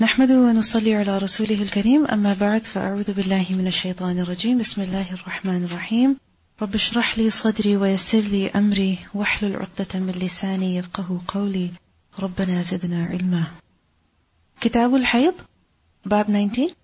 نحمده ونصلي على رسوله الكريم. أما بعد فأعوذ بالله من الشيطان الرجيم. بسم الله الرحمن الرحيم. رب اشرح لي صدري ويسر لي أمري. واحلل عقدة من لساني يفقه قولي. ربنا زدنا علما. كتاب الحيض باب 19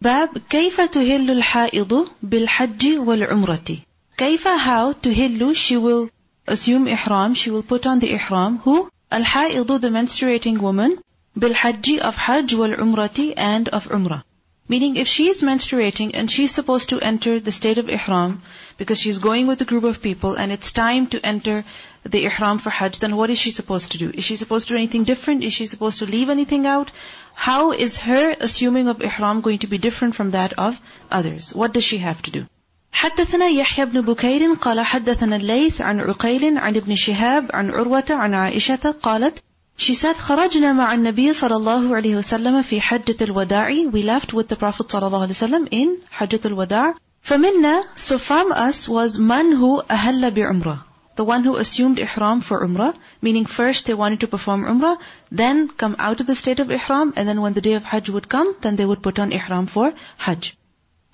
باب كيف تهل الحائض بالحج والعمرة. كيف how تهل she will assume ihram she will put on the ihram who? الحائض the menstruating woman. بالحج of Hajj wal Umrati and of Umrah. Meaning if she is menstruating and she's supposed to enter the state of Ihram because she's going with a group of people and it's time to enter the Ihram for Hajj, then what is she supposed to do? Is she supposed to do anything different? Is she supposed to leave anything out? How is her assuming of Ihram going to be different from that of others? What does she have to do? حدثنا يحيى بن بكير قال حدثنا الليث عن عقيل عن ابن شهاب عن عروة عن عائشة قالت she said, خرجنا مع النبي صلى الله عليه وسلم في حجة الوداع. We left with the Prophet صلى الله عليه وسلم in حجة الوداع. فمنا, so from us was من هو أهل بعمرة. The one who assumed ihram for umrah, meaning first they wanted to perform umrah, then come out of the state of ihram, and then when the day of hajj would come, then they would put on ihram for hajj.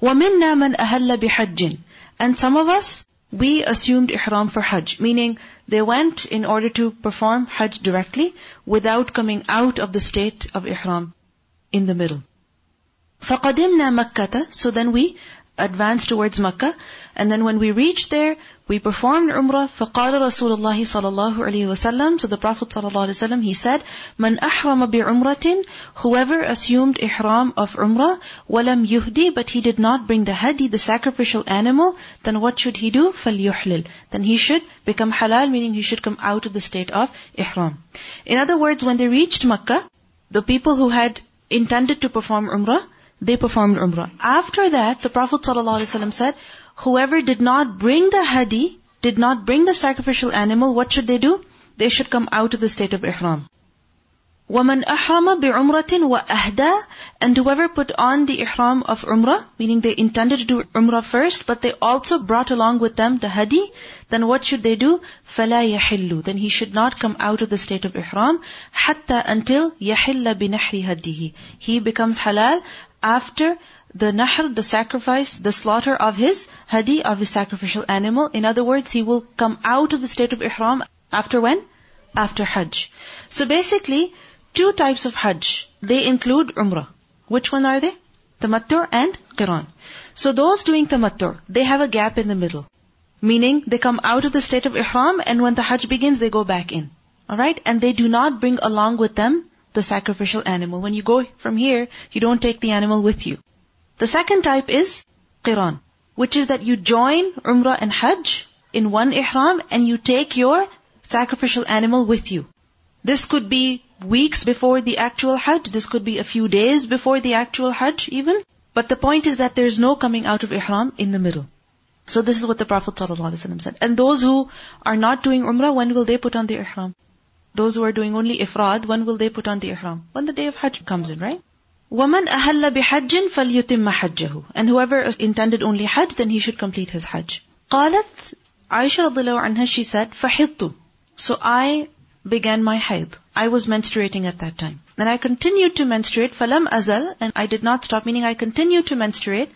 ومنا من أهل بحج. And some of us, we assumed ihram for hajj, meaning they went in order to perform Hajj directly without coming out of the state of Ihram in the middle. فَقَدِمْنَا مَكَّةَ So then we advanced towards Makkah. And then when we reached there, we performed Umrah, فَقَالَ رَسُولُ اللَّهِ صَلَى اللَّهُ عَلَيْهِ وَسَلَّمَ So the Prophet صلى الله عليه وسلم, he said, مَنْ أَحْرَمَ بِعُمْرَةٍ Whoever assumed ihram of Umrah, وَلَمْ يُهْدِي But he did not bring the hadi, the sacrificial animal, then what should he do? فَلْيُحْلِلْ Then he should become halal, meaning he should come out of the state of ihram. In other words, when they reached Makkah, the people who had intended to perform Umrah, they performed Umrah. After that, the Prophet ﷺ said, whoever did not bring the hadi, did not bring the sacrificial animal, what should they do? They should come out of the state of ihram. وَمَنْ أَحْرَمَ بِعُمْرَةٍ وَأَهْدَى And whoever put on the ihram of umrah, meaning they intended to do umrah first, but they also brought along with them the hadi, then what should they do? فَلَا يَحِلُّ Then he should not come out of the state of ihram, حَتَّى until يَحِلَّ بِنَحْرِ هَدِّهِ He becomes halal after the nahr, the sacrifice, the slaughter of his hadi, of his sacrificial animal. In other words, he will come out of the state of ihram after when? After hajj. So basically, two types of hajj. They include umrah. Which one are they? Tamattu and qiran. So those doing tamattu, they have a gap in the middle. Meaning, they come out of the state of ihram and when the hajj begins, they go back in. Alright? And they do not bring along with them the sacrificial animal. When you go from here, you don't take the animal with you. The second type is qiran, which is that you join umrah and hajj in one ihram and you take your sacrificial animal with you. This could be weeks before the actual hajj, this could be a few days before the actual hajj even. But the point is that there's no coming out of ihram in the middle. So this is what the Prophet ﷺ said. And those who are not doing umrah, when will they put on the ihram? Those who are doing only ifrad, when will they put on the ihram? When the day of hajj comes in, right? وَمَنْ أَهَلَّ بِحَجٍّ فَلْيُتِمَّ حَجَّهُ And whoever intended only hajj, then he should complete his hajj. قالت Aisha radiallahu anha, she said, فَحِطُّ So I began my haid. I was menstruating at that time. And I continued to menstruate, فَلَمْ أَزَلْ And I did not stop, meaning I continued to menstruate.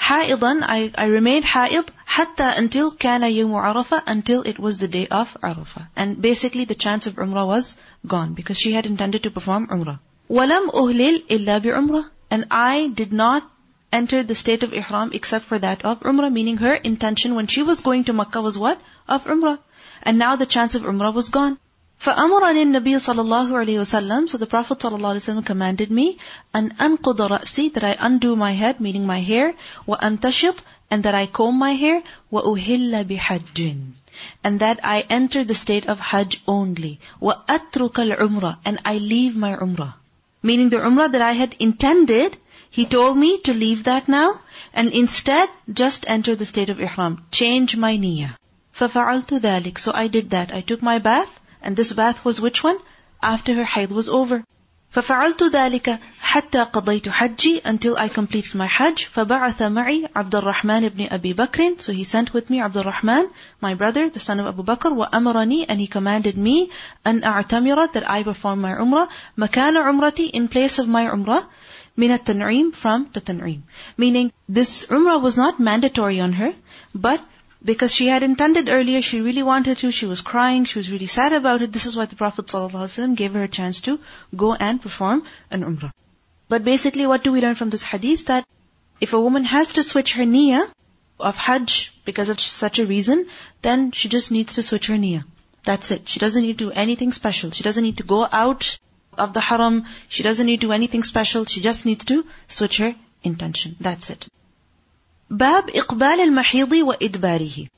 حائضا, I, I remained haid, حتى until كان يوم عرفة, until it was the day of Arafah. And basically the chance of Umrah was gone, because she had intended to perform Umrah. وَلَمْ أُهْلِلْ إِلَّا بِعُمْرَةٍ And I did not enter the state of ihram except for that of umrah, meaning her intention when she was going to Makkah was what? Of umrah. And now the chance of umrah was gone. فأمرني النبي صلى الله عليه وسلم So the Prophet صلى الله عليه وسلم commanded me أن أنقض رأسي that I undo my head, meaning my hair, وأنتشط and that I comb my hair, وأهل بحج and that I enter the state of Hajj only. وَأَتْرُكَ الْعُمْرَةِ And I leave my Umrah. Meaning the umrah that I had intended, he told me to leave that now and instead just enter the state of ihram. Change my niyyah. فَفَعَلْتُ ذَلك So I did that. I took my bath and this bath was which one? After her haid was over. فَفَعَلْتُ ذَلك حتى قضيت حجي until I completed my hajj فبعث معي عبد الرحمن بن أبي بكر so he sent with me عبد الرحمن my brother the son of Abu Bakr وأمرني and he commanded me أن أعتمر that I perform my umrah مكان عمرتي in place of my umrah من التنعيم from the tan'im meaning this umrah was not mandatory on her but because she had intended earlier, she really wanted to, she was crying, she was really sad about it. This is why the Prophet ﷺ gave her a chance to go and perform an umrah. But basically, what do we learn from this hadith? That if a woman has to switch her niyyah of hajj because of such a reason, then she just needs to switch her niyyah. That's it. She doesn't need to do anything special. She doesn't need to go out of the haram. She doesn't need to do anything special. She just needs to switch her intention. That's it. باب إقبال المحيض وإدباره.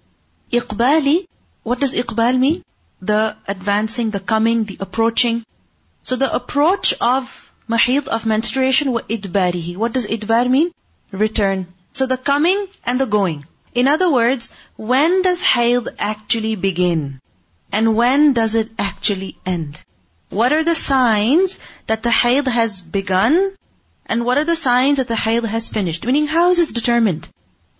إقبالي, what does إقبال mean? The advancing, the coming, the approaching. So the approach of mahid, of menstruation, وإدباره. What does إدبار mean? Return. So the coming and the going. In other words, when does haid actually begin? And when does it actually end? What are the signs that the haid has begun? And what are the signs that the haid has finished? Meaning, how is this determined?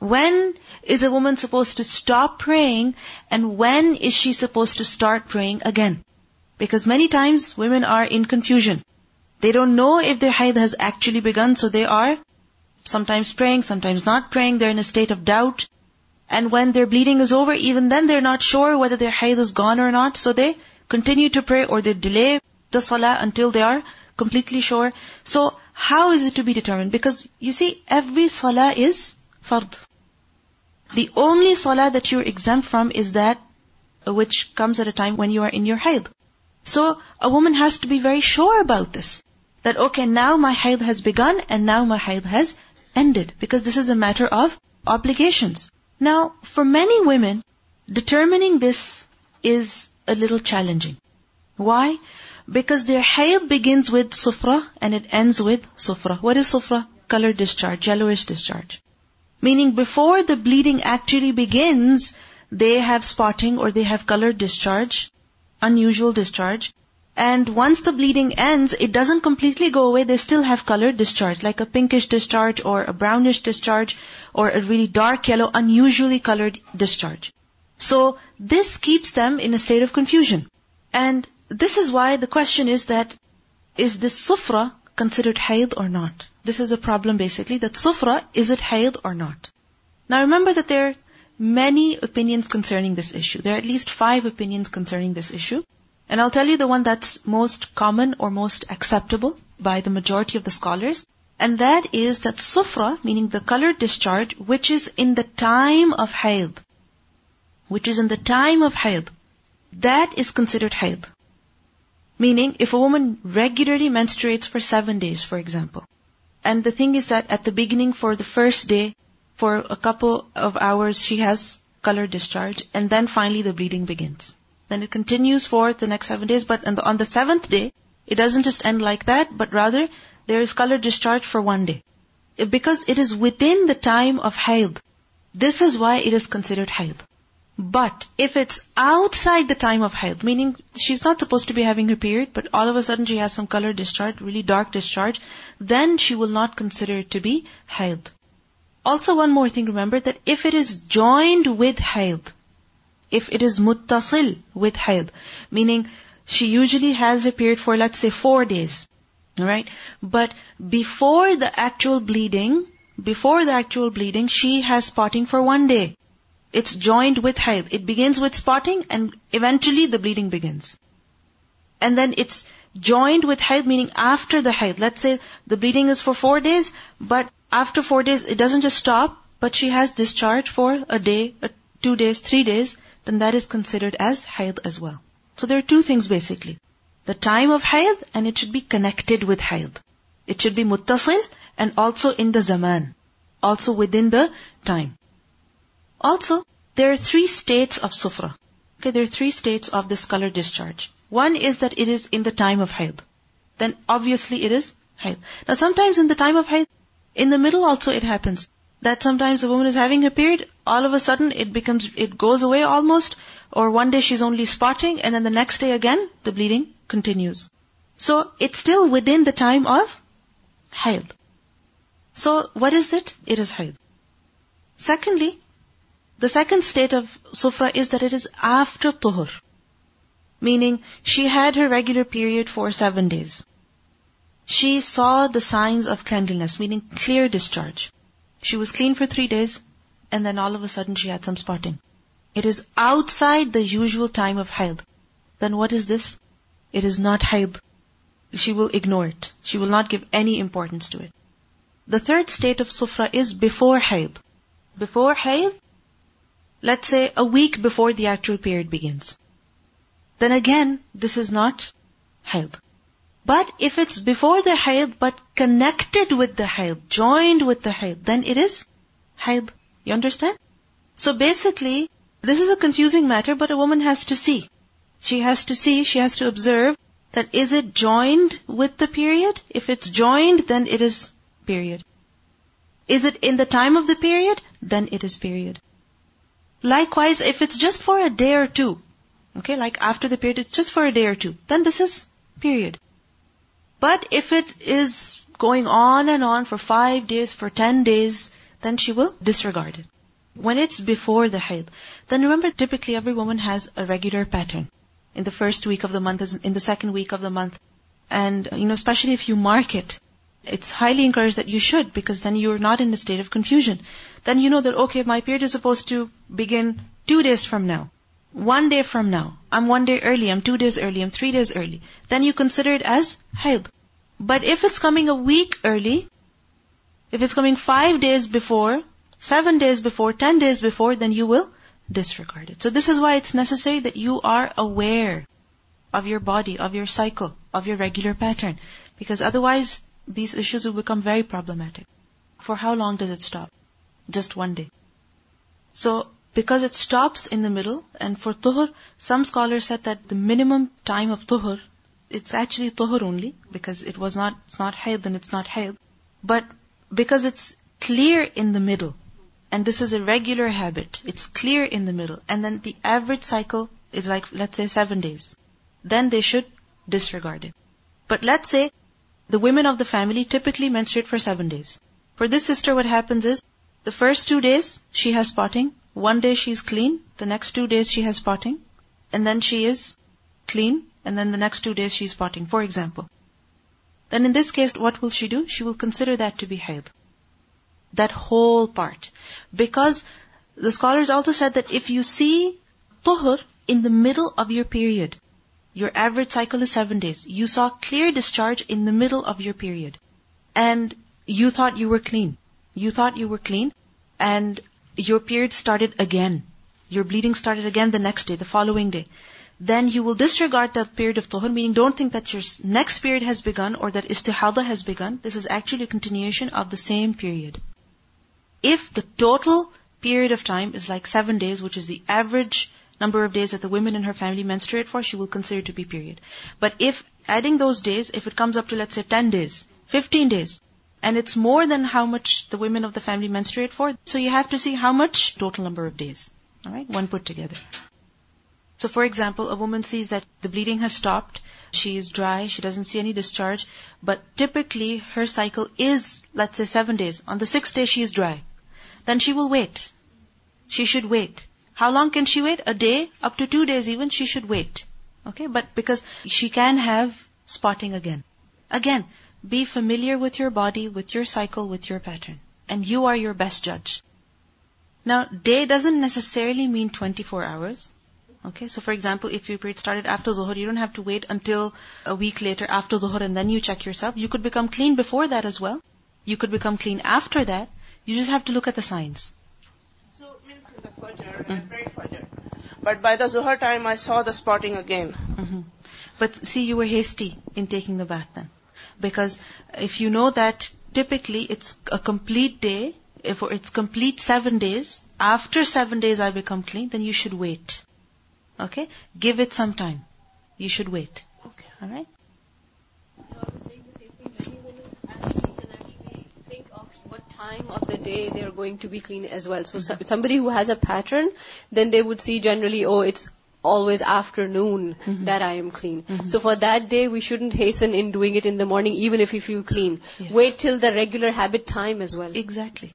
When is a woman supposed to stop praying and when is she supposed to start praying again? Because many times women are in confusion. They don't know if their haid has actually begun, so they are sometimes praying, sometimes not praying. They're in a state of doubt. And when their bleeding is over, even then they're not sure whether their haid is gone or not, so they continue to pray or they delay the salah until they are completely sure. So how is it to be determined? Because you see, every salah is fard. The only salah that you're exempt from is that which comes at a time when you are in your haid. So a woman has to be very sure about this. That okay, now my haid has begun and now my haid has ended. Because this is a matter of obligations. Now, for many women, determining this is a little challenging. Why? Because their haid begins with sufra and it ends with sufra. What is sufra? Color discharge, yellowish discharge. Meaning before the bleeding actually begins, they have spotting or they have colored discharge, unusual discharge. And once the bleeding ends, it doesn't completely go away, they still have colored discharge, like a pinkish discharge or a brownish discharge or a really dark yellow, unusually colored discharge. So this keeps them in a state of confusion. And this is why the question is that, is this sufra considered haid or not? This is a problem basically, that sufra, is it haid or not? Now remember that there are many opinions concerning this issue. There are at least five opinions concerning this issue. And I'll tell you the one that's most common or most acceptable by the majority of the scholars. And that is that sufra, meaning the colored discharge, which is in the time of haid, which is in the time of haid, that is considered haid. Meaning, if a woman regularly menstruates for seven days, for example, and the thing is that at the beginning for the first day, for a couple of hours she has color discharge, and then finally the bleeding begins. Then it continues for the next seven days, but on the, on the seventh day, it doesn't just end like that, but rather there is color discharge for one day. Because it is within the time of haid. This is why it is considered haid. But if it's outside the time of haid, meaning she's not supposed to be having her period, but all of a sudden she has some color discharge, really dark discharge, then she will not consider it to be haid. Also one more thing, remember that if it is joined with haid, if it is muttasil with haid, meaning she usually has her period for let's say four days, alright? But before the actual bleeding, before the actual bleeding, she has spotting for one day. It's joined with haid. It begins with spotting and eventually the bleeding begins. And then it's joined with haid, meaning after the haid. Let's say the bleeding is for four days, but after four days, it doesn't just stop, but she has discharge for a day, two days, three days, then that is considered as haid as well. So there are two things basically. The time of haid and it should be connected with haid. It should be muttasil and also in the zaman. Also within the time. Also, there are three states of sufra. Okay, there are three states of this color discharge. One is that it is in the time of haid. Then obviously it is haid. Now sometimes in the time of haid, in the middle also it happens that sometimes a woman is having her period, all of a sudden it becomes, it goes away almost, or one day she's only spotting, and then the next day again, the bleeding continues. So it's still within the time of hayd. So, what is it? It is hayd. Secondly, the second state of sufra is that it is after tuhur. Meaning, she had her regular period for seven days. She saw the signs of cleanliness, meaning clear discharge. She was clean for three days, and then all of a sudden she had some spotting. It is outside the usual time of haid. Then what is this? It is not haid. She will ignore it. She will not give any importance to it. The third state of sufra is before haid. Before haid, let's say a week before the actual period begins. Then again, this is not haid. But if it's before the haid, but connected with the haid, joined with the haid, then it is haid. You understand? So basically, this is a confusing matter, but a woman has to see. She has to see, she has to observe that is it joined with the period? If it's joined, then it is period. Is it in the time of the period? Then it is period. Likewise, if it's just for a day or two, okay, like after the period, it's just for a day or two, then this is period. But if it is going on and on for five days, for ten days, then she will disregard it. When it's before the haid, then remember typically every woman has a regular pattern. In the first week of the month, in the second week of the month. And, you know, especially if you mark it, it's highly encouraged that you should because then you're not in a state of confusion. Then you know that, okay, my period is supposed to begin two days from now. One day from now. I'm one day early, I'm two days early, I'm three days early. Then you consider it as haid. But if it's coming a week early, if it's coming five days before, seven days before, ten days before, then you will disregard it. So this is why it's necessary that you are aware of your body, of your cycle, of your regular pattern. Because otherwise, these issues will become very problematic. For how long does it stop? Just one day. So, because it stops in the middle, and for tuhur, some scholars said that the minimum time of tuhur, it's actually tuhur only, because it was not, it's not hayd, then it's not hayd. But because it's clear in the middle, and this is a regular habit, it's clear in the middle, and then the average cycle is like, let's say seven days, then they should disregard it. But let's say the women of the family typically menstruate for seven days. For this sister, what happens is, the first two days, she has spotting, one day she's clean, the next two days she has spotting, and then she is clean, and then the next two days she's spotting, for example. Then in this case, what will she do? She will consider that to be haid. That whole part. Because the scholars also said that if you see tuhur in the middle of your period, your average cycle is seven days. You saw clear discharge in the middle of your period. And you thought you were clean. You thought you were clean. And your period started again. Your bleeding started again the next day, the following day. Then you will disregard that period of tuhur, meaning don't think that your next period has begun or that istihada has begun. This is actually a continuation of the same period. If the total period of time is like seven days, which is the average number of days that the women in her family menstruate for, she will consider to be period. But if adding those days, if it comes up to let's say 10 days, 15 days, and it's more than how much the women of the family menstruate for. So you have to see how much total number of days. Alright? One put together. So for example, a woman sees that the bleeding has stopped, she is dry, she doesn't see any discharge, but typically her cycle is, let's say seven days. On the sixth day she is dry. Then she will wait. She should wait. How long can she wait? A day? Up to two days even, she should wait. Okay? But because she can have spotting again. Again, be familiar with your body, with your cycle, with your pattern. And you are your best judge. Now, day doesn't necessarily mean 24 hours. Okay, so for example, if your period started after Zuhur, you don't have to wait until a week later after Zuhur and then you check yourself. You could become clean before that as well. You could become clean after that. You just have to look at the signs. So, means in the Fajr. I prayed Fajr. But by the Zuhur time, I saw the spotting again. Mm-hmm. But see, you were hasty in taking the bath then. Because if you know that typically it's a complete day, if it's complete seven days, after seven days I become clean, then you should wait. Okay? Give it some time. You should wait. Okay. Alright? time of the day they're going to be clean as well. So mm-hmm. somebody who has a pattern, then they would see generally, oh, it's always afternoon mm-hmm. that I am clean. Mm-hmm. So for that day, we shouldn't hasten in doing it in the morning, even if you feel clean. Yes. Wait till the regular habit time as well. Exactly.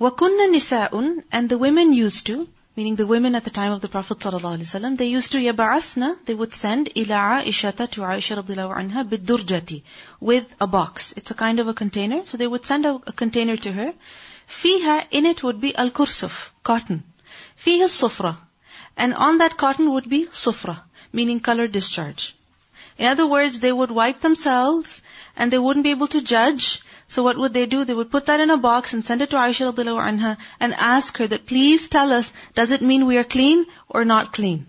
Wakuna nisaun, and the women used to meaning the women at the time of the Prophet ﷺ, they used to yabasna. they would send ila Aishata to Aisha radiallahu anha bidurjati, with a box. It's a kind of a container, so they would send a, a container to her. Fiha, in it would be al-kursuf, cotton. Fiha sufra, and on that cotton would be sufra, meaning color discharge. In other words, they would wipe themselves and they wouldn't be able to judge So what would they do? They would put that in a box and send it to Aisha radiallahu anha and ask her that please tell us, does it mean we are clean or not clean?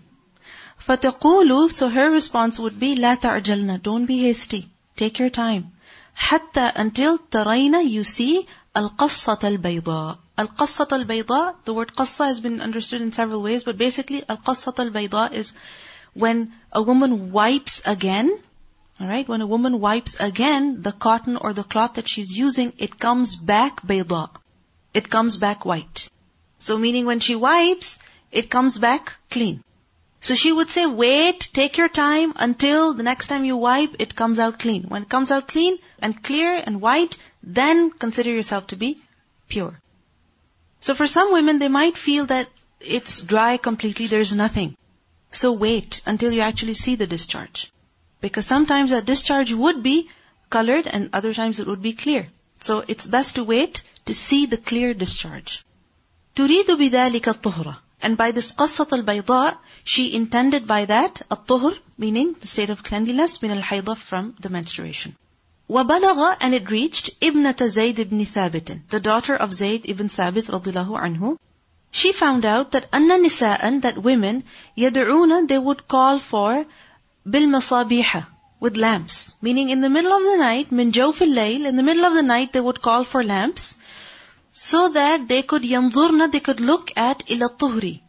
فَتَقُولُ So her response would be, لا تعجلنا, don't be hasty. Take your time. حتى until ترين you see القصة البيضاء. القصة البيضاء, the word قصة has been understood in several ways, but basically القصة البيضاء is when a woman wipes again, alright, when a woman wipes again, the cotton or the cloth that she's using, it comes back bayda. It comes back white. So meaning when she wipes, it comes back clean. So she would say, wait, take your time until the next time you wipe, it comes out clean. When it comes out clean and clear and white, then consider yourself to be pure. So for some women, they might feel that it's dry completely, there's nothing. So wait until you actually see the discharge. Because sometimes that discharge would be colored and other times it would be clear. So it's best to wait to see the clear discharge. تريد بذلك الطهرة. And by this قصة البيضاء, she intended by that الطهر, meaning the state of cleanliness, من الحيضة from the menstruation. وبلغ and it reached ابنة زيد بن ثابت, the daughter of Zayd ibn Thabit رضي الله عنه. She found out that أن نساء, that women, يدعون, they would call for بالمصابيح, with lamps. Meaning in the middle of the night, من جوف الليل, in the middle of the night they would call for lamps, so that they could ينظرن, they could look at إلى الطهر,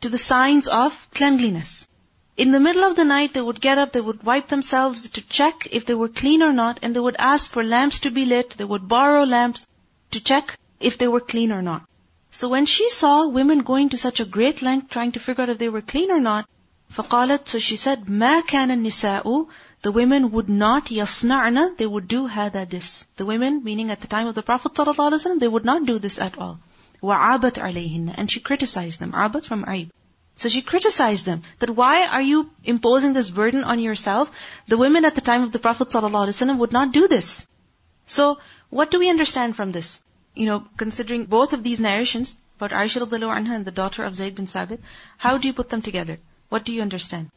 to the signs of cleanliness. In the middle of the night, they would get up, they would wipe themselves to check if they were clean or not, and they would ask for lamps to be lit, they would borrow lamps to check if they were clean or not. So when she saw women going to such a great length trying to figure out if they were clean or not, فقالت, so she said, ما كان النساء, the women would not يصنعن, they would do هذا this. The women, meaning at the time of the Prophet ﷺ, they would not do this at all. وعابت عليهن, and she criticized them. عابت from عيب. So she criticized them that why are you imposing this burden on yourself? The women at the time of the Prophet ﷺ would not do this. So what do we understand from this? You know, considering both of these narrations about Aisha radiallahu anha and the daughter of Zayd bin Sabit, how do you put them together? What do you understand?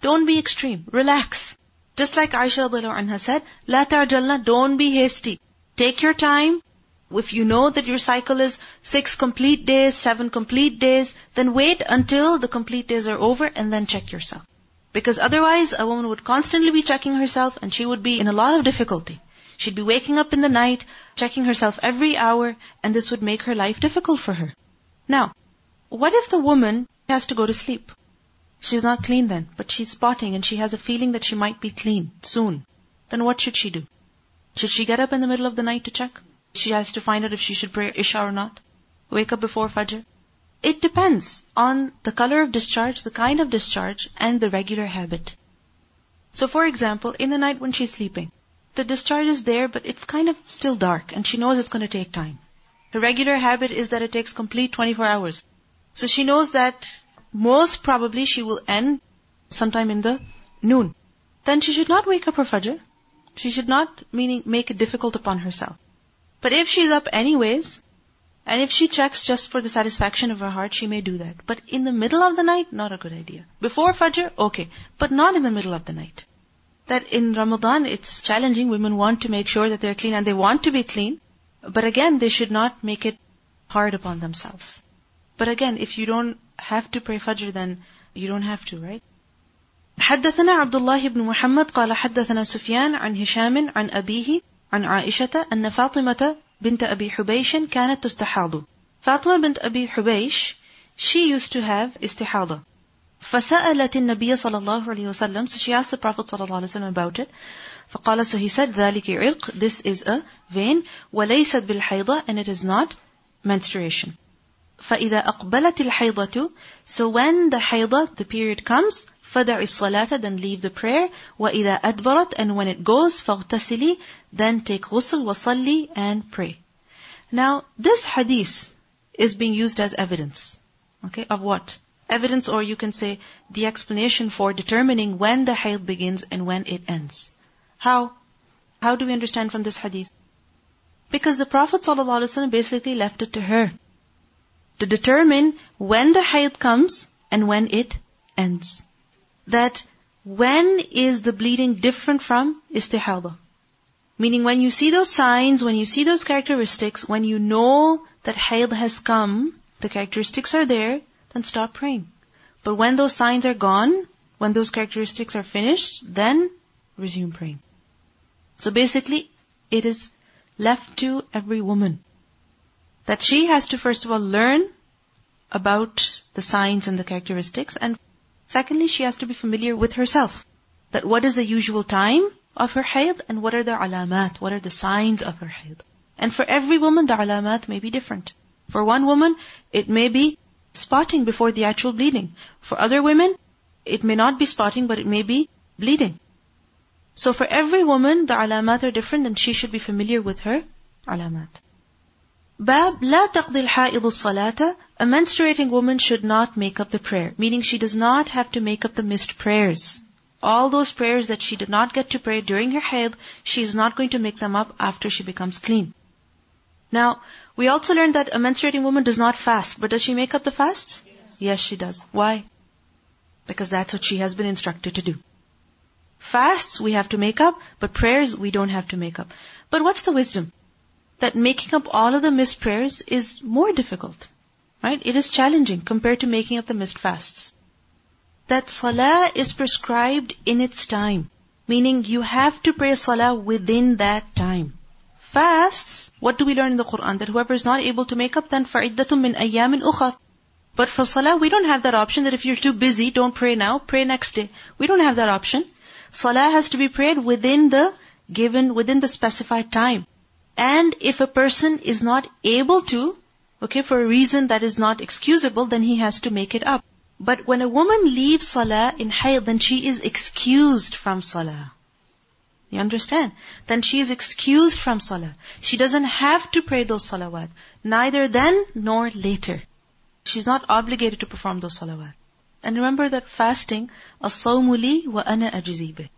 Don't be extreme. Relax. Just like Aisha anha said, La tarjalna, don't be hasty. Take your time. If you know that your cycle is six complete days, seven complete days, then wait until the complete days are over and then check yourself. Because otherwise, a woman would constantly be checking herself and she would be in a lot of difficulty. She'd be waking up in the night, checking herself every hour, and this would make her life difficult for her. Now, what if the woman has to go to sleep? She's not clean then, but she's spotting and she has a feeling that she might be clean soon. Then what should she do? Should she get up in the middle of the night to check? She has to find out if she should pray Isha or not. Wake up before Fajr. It depends on the color of discharge, the kind of discharge, and the regular habit. So for example, in the night when she's sleeping, the discharge is there, but it's kind of still dark, and she knows it's going to take time. Her regular habit is that it takes complete 24 hours. So she knows that most probably she will end sometime in the noon. Then she should not wake up her Fajr. She should not, meaning, make it difficult upon herself. But if she's up anyways, and if she checks just for the satisfaction of her heart, she may do that. But in the middle of the night, not a good idea. Before Fajr, okay. But not in the middle of the night. That in Ramadan, it's challenging. Women want to make sure that they're clean and they want to be clean. But again, they should not make it hard upon themselves. But again, if you don't have to pray Fajr, then you don't have to, right? حدثنا عبد الله بن محمد قال حدثنا سفيان عن هشام عن أبيه عن عائشة أن فاطمة بنت أبي حبيش كانت تستحاض. فاطمة بنت أبي حبيش, she used to have استحاضة. فسألت النبي صلى الله عليه وسلم, so she asked the Prophet صلى الله عليه وسلم about it. فقال, so he said, ذلك عرق, this is a vein, وليست بالحيضة, and it is not menstruation. فَإِذَا أَقْبَلَتِ الْحَيْضَةُ So when the hayda, the period comes, فَدَعِ الصَّلَاةَ Then leave the prayer. وَإِذَا أَدْبَرَتْ And when it goes, فَاغْتَسِلِي Then take ghusl وَصَلِّي And pray. Now, this hadith is being used as evidence. Okay, of what? Evidence or you can say the explanation for determining when the hayd begins and when it ends. How? How do we understand from this hadith? Because the Prophet ﷺ basically left it to her to determine when the hayd comes and when it ends. That when is the bleeding different from istihada? Meaning when you see those signs, when you see those characteristics, when you know that hayd has come, the characteristics are there, then stop praying. But when those signs are gone, when those characteristics are finished, then resume praying. So basically, it is left to every woman that she has to first of all learn about the signs and the characteristics and secondly she has to be familiar with herself that what is the usual time of her hayd and what are the alamat, what are the signs of her hayd. And for every woman the alamat may be different. For one woman, it may be spotting before the actual bleeding. For other women, it may not be spotting, but it may be bleeding. So for every woman, the alamat are different and she should be familiar with her alamat. Bab la taqdi al salata. A menstruating woman should not make up the prayer, meaning she does not have to make up the missed prayers. All those prayers that she did not get to pray during her haid, she is not going to make them up after she becomes clean. Now, we also learned that a menstruating woman does not fast, but does she make up the fasts? Yes, she does. Why? Because that's what she has been instructed to do. Fasts we have to make up, but prayers we don't have to make up. But what's the wisdom? That making up all of the missed prayers is more difficult. Right? It is challenging compared to making up the missed fasts. That salah is prescribed in its time. Meaning you have to pray salah within that time fasts, what do we learn in the Quran? That whoever is not able to make up, then فَعِدَّةٌ مِّنْ أَيَّامٍ أُخَرٍ But for salah, we don't have that option that if you're too busy, don't pray now, pray next day. We don't have that option. Salah has to be prayed within the given, within the specified time. And if a person is not able to, okay, for a reason that is not excusable, then he has to make it up. But when a woman leaves salah in hayd, then she is excused from salah. You understand? Then she is excused from salah. She doesn't have to pray those salawat. Neither then nor later. She's not obligated to perform those salawat. And remember that fasting, as-sawmu wa ana ajzibe.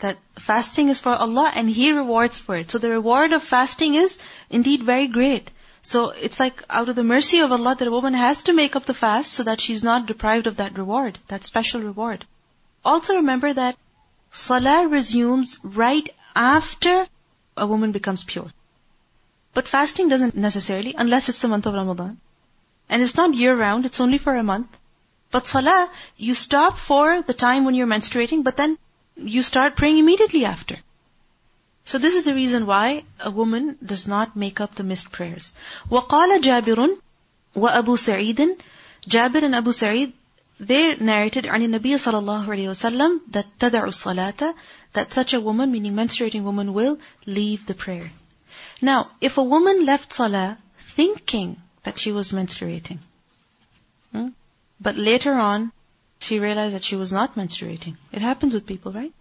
That fasting is for Allah and He rewards for it. So the reward of fasting is indeed very great. So it's like out of the mercy of Allah that a woman has to make up the fast so that she's not deprived of that reward, that special reward. Also remember that Salah resumes right after a woman becomes pure. But fasting doesn't necessarily, unless it's the month of Ramadan. And it's not year round, it's only for a month. But salah, you stop for the time when you're menstruating, but then you start praying immediately after. So this is the reason why a woman does not make up the missed prayers. وَقَالَ جَابِرٌ وَأَبُو سَعِيدٍ Jabir and Abu Sa'id, they narrated عن النبي صلى الله عليه وسلم that تدع الصلاة that such a woman, meaning menstruating woman, will leave the prayer. Now, if a woman left salah thinking that she was menstruating, hmm, but later on she realized that she was not menstruating, it happens with people, right?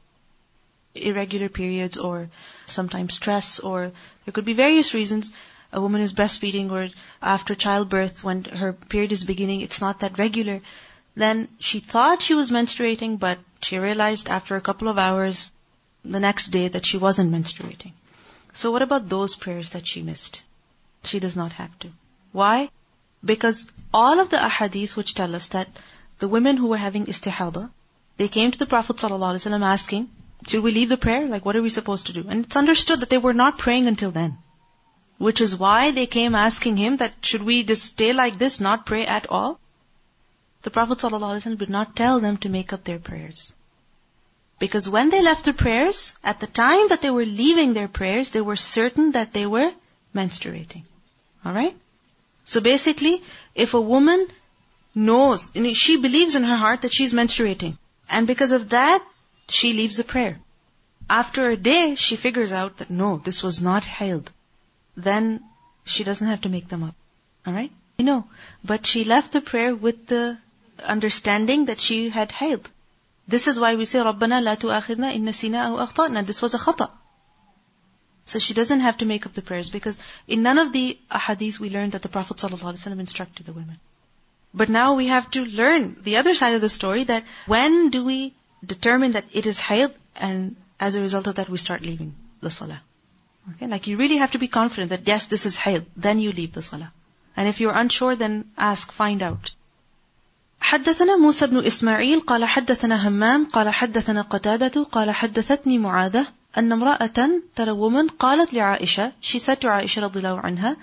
Irregular periods or sometimes stress or there could be various reasons. A woman is breastfeeding or after childbirth when her period is beginning, it's not that regular. Then she thought she was menstruating, but she realized after a couple of hours the next day that she wasn't menstruating. So what about those prayers that she missed? She does not have to. Why? Because all of the ahadith which tell us that the women who were having istihada, they came to the Prophet ﷺ asking, should we leave the prayer? Like what are we supposed to do? And it's understood that they were not praying until then. Which is why they came asking him that should we just stay like this, not pray at all? the Prophet ﷺ did not tell them to make up their prayers. Because when they left the prayers, at the time that they were leaving their prayers, they were certain that they were menstruating. Alright? So basically, if a woman knows, she believes in her heart that she's menstruating. And because of that, she leaves the prayer. After a day, she figures out that no, this was not haid. Then she doesn't have to make them up. Alright? You know, but she left the prayer with the understanding that she had haid. This is why we say, رَبَّنَا لَا تُؤَخِذْنَا إِنَّ سِنَا أَوْ أَخْطَأْنَا This was a khata. So she doesn't have to make up the prayers because in none of the ahadith we learned that the Prophet ﷺ instructed the women. But now we have to learn the other side of the story that when do we determine that it is hayd and as a result of that we start leaving the salah. Okay, like you really have to be confident that yes, this is hayd, then you leave the salah. And if you're unsure, then ask, find out. حدثنا موسى بن إسماعيل قال حدثنا همام قال حدثنا قتادة قال حدثتني معاذة أن امرأة ترى woman قالت لعائشة she said to عائشة رضي الله عنها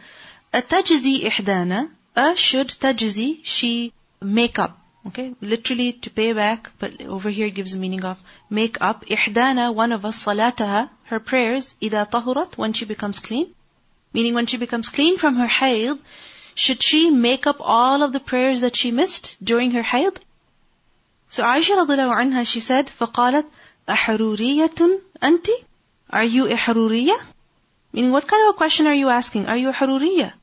أتجزي إحدانا a should تجزي she make up okay literally to pay back but over here it gives the meaning of make up إحدانا one of us صلاتها her prayers إذا طهرت when she becomes clean meaning when she becomes clean from her haid should she make up all of the prayers that she missed during her haid? So Aisha radiallahu anha, she said, فَقَالَتْ أَحَرُورِيَّةٌ أَنْتِ Are you a haruriya? Meaning, what kind of a question are you asking? Are you a haruriya?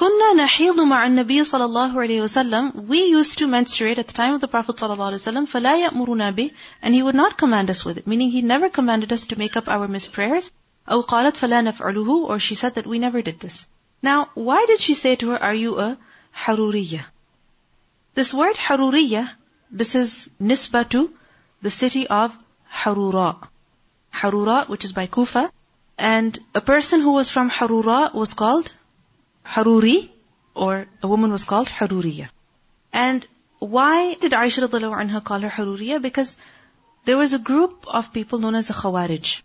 كنا نحيض مع النبي صلى الله عليه وسلم We used to menstruate at the time of the Prophet صلى الله عليه وسلم فلا يأمرنا به and he would not command us with it meaning he never commanded us to make up our missed prayers أو قالت فلا نفعله or she said that we never did this now, why did she say to her, are you a Haruriya? This word Haruriya, this is nisba to the city of Harura. Harura, which is by Kufa. And a person who was from Harura was called Haruri, or a woman was called Haruriya. And why did Aisha anha call her Haruriya? Because there was a group of people known as the Khawarij.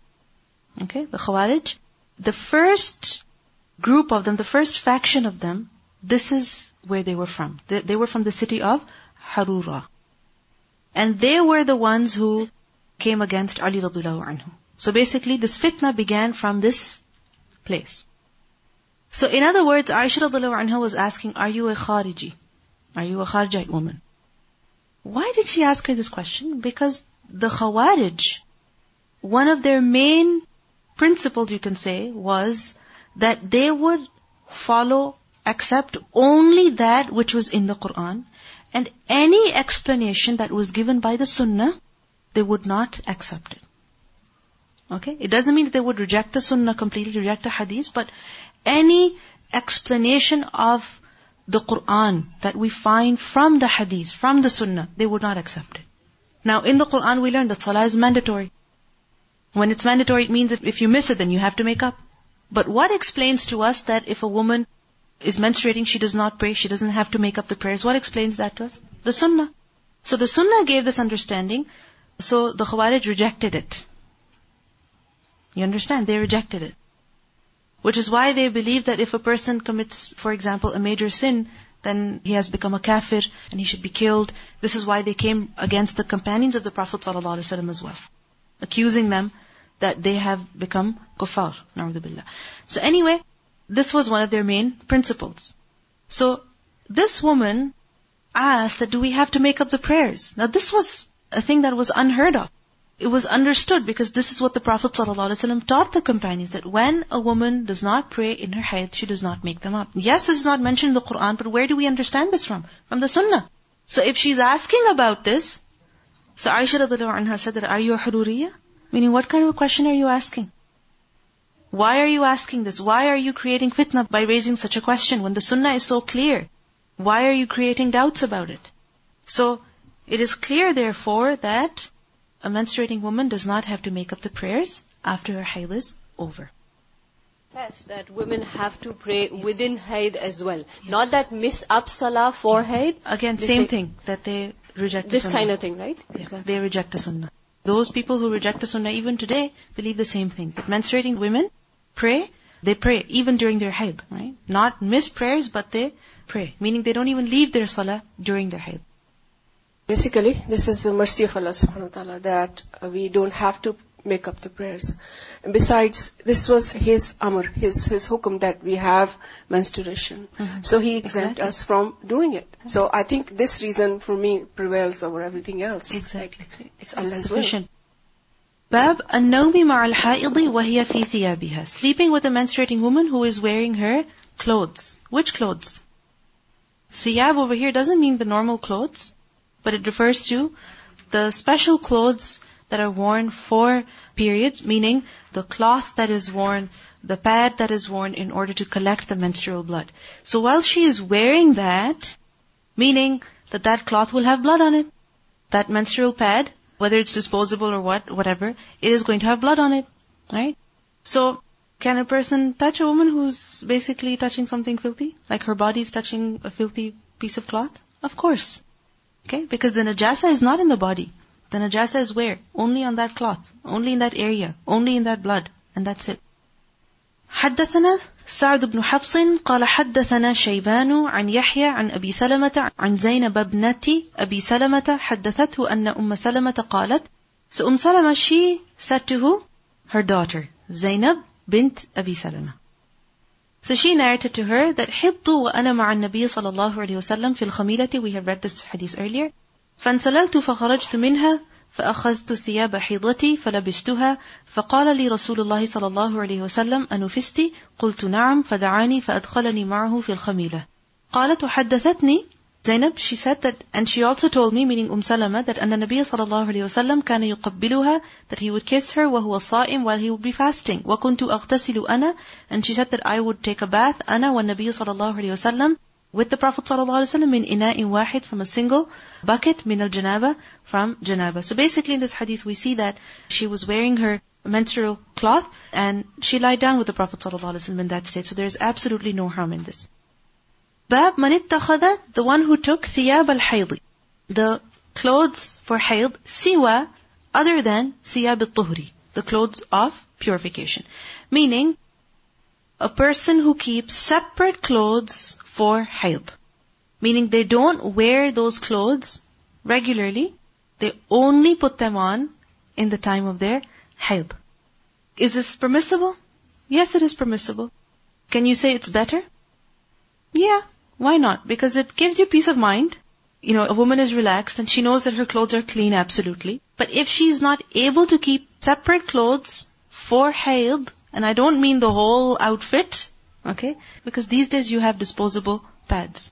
Okay, the Khawarij. The first group of them, the first faction of them, this is where they were from. They, they were from the city of Harura. And they were the ones who came against Ali radiallahu anhu. So basically this fitna began from this place. So in other words, Aisha anha was asking, are you a Khariji? Are you a Kharijite woman? Why did she ask her this question? Because the Khawarij, one of their main principles you can say was that they would follow, accept only that which was in the Quran, and any explanation that was given by the Sunnah, they would not accept it. Okay? It doesn't mean that they would reject the Sunnah completely, reject the Hadith, but any explanation of the Quran that we find from the Hadith, from the Sunnah, they would not accept it. Now, in the Quran, we learn that Salah is mandatory. When it's mandatory, it means if you miss it, then you have to make up. But what explains to us that if a woman is menstruating, she does not pray, she doesn't have to make up the prayers? What explains that to us? The Sunnah. So the Sunnah gave this understanding, so the Khawarij rejected it. You understand? They rejected it. Which is why they believe that if a person commits, for example, a major sin, then he has become a kafir and he should be killed. This is why they came against the companions of the Prophet ﷺ as well. Accusing them that they have become kuffar. So anyway, this was one of their main principles. So this woman asked that do we have to make up the prayers? Now this was a thing that was unheard of. It was understood because this is what the Prophet ﷺ taught the companions that when a woman does not pray in her hayd, she does not make them up. Yes, this is not mentioned in the Quran, but where do we understand this from? From the Sunnah. So if she's asking about this, so Aisha anha said that, are you a Haruriya? Meaning, what kind of a question are you asking? Why are you asking this? Why are you creating fitna by raising such a question when the sunnah is so clear? Why are you creating doubts about it? So, it is clear therefore that a menstruating woman does not have to make up the prayers after her haid is over. Yes, that women have to pray within haid as well. Not that miss up salah for haid. Again, same thing, that they reject this the kind of thing, right? Yeah, exactly. They reject the sunnah. Those people who reject the sunnah even today believe the same thing. That menstruating women pray, they pray even during their haid, right? Not miss prayers, but they pray. Meaning they don't even leave their salah during their haid. Basically, this is the mercy of Allah subhanahu wa ta'ala that we don't have to make up the prayers. And besides, this was His amr, His, His hukum that we have menstruation. Mm-hmm. So He exempt exactly. us from doing it. Okay. So I think this reason for me prevails over everything else. Exactly. Like, it's Allah's will. باب النوم مع الحائض وهي في ثيابها Sleeping with a menstruating woman who is wearing her clothes. Which clothes? Siyab over here doesn't mean the normal clothes, but it refers to the special clothes that are worn for periods, meaning the cloth that is worn, the pad that is worn in order to collect the menstrual blood. So while she is wearing that, meaning that that cloth will have blood on it, that menstrual pad, whether it's disposable or what, whatever, it is going to have blood on it, right? So, can a person touch a woman who's basically touching something filthy? Like her body is touching a filthy piece of cloth? Of course. Okay? Because the najasa is not in the body. The najasa is where? Only on that cloth. Only in that area. Only in that blood. And that's it. حدثنا سعد بن حفص قال حدثنا شيبان عن يحيى عن أبي سلمة عن زينب ابنة أبي سلمة حدثته أن أم سلمة قالت So Umm Salama, she said to who? Her daughter, Zainab bint Abi Salama. So she narrated to her that حِطُّ وأنا مع النبي صلى الله عليه وسلم في الخميلة. We have read this hadith earlier. فانسللت فخرجت منها فأخذت ثياب حيضتي فلبستها فقال لي رسول الله صلى الله عليه وسلم أنفست قلت نعم. فدعاني فأدخلني معه في الخميلة. قالت وحدثتني؟ Zainab, she said that, and she also told me, meaning Umm Salama, that أن النبي صلى الله عليه وسلم كان يقبلها, that he would kiss her وهو صائم while he would be fasting. وكنت أغتسل أنا, and she said that I would take a bath, أنا والنبي صلى الله عليه وسلم, with the Prophet صلى الله عليه وسلم, من إناء واحد, from a single bucket, من الجنابة, from janaba. So basically in this hadith we see that she was wearing her menstrual cloth and she lied down with the Prophet صلى الله عليه وسلم in that state. So there is absolutely no harm in this. Bab man ittakhadha, the one who took thiyab al the clothes for hayd, siwa, other than thiyab al-tuhri, the clothes of purification. Meaning, a person who keeps separate clothes for hayd. Meaning they don't wear those clothes regularly, they only put them on in the time of their hayd. Is this permissible? Yes, it is permissible. Can you say it's better? Yeah, why not? Because it gives you peace of mind. You know, a woman is relaxed and she knows that her clothes are clean absolutely. But if she is not able to keep separate clothes for hayd, and I don't mean the whole outfit, okay? Because these days you have disposable pads.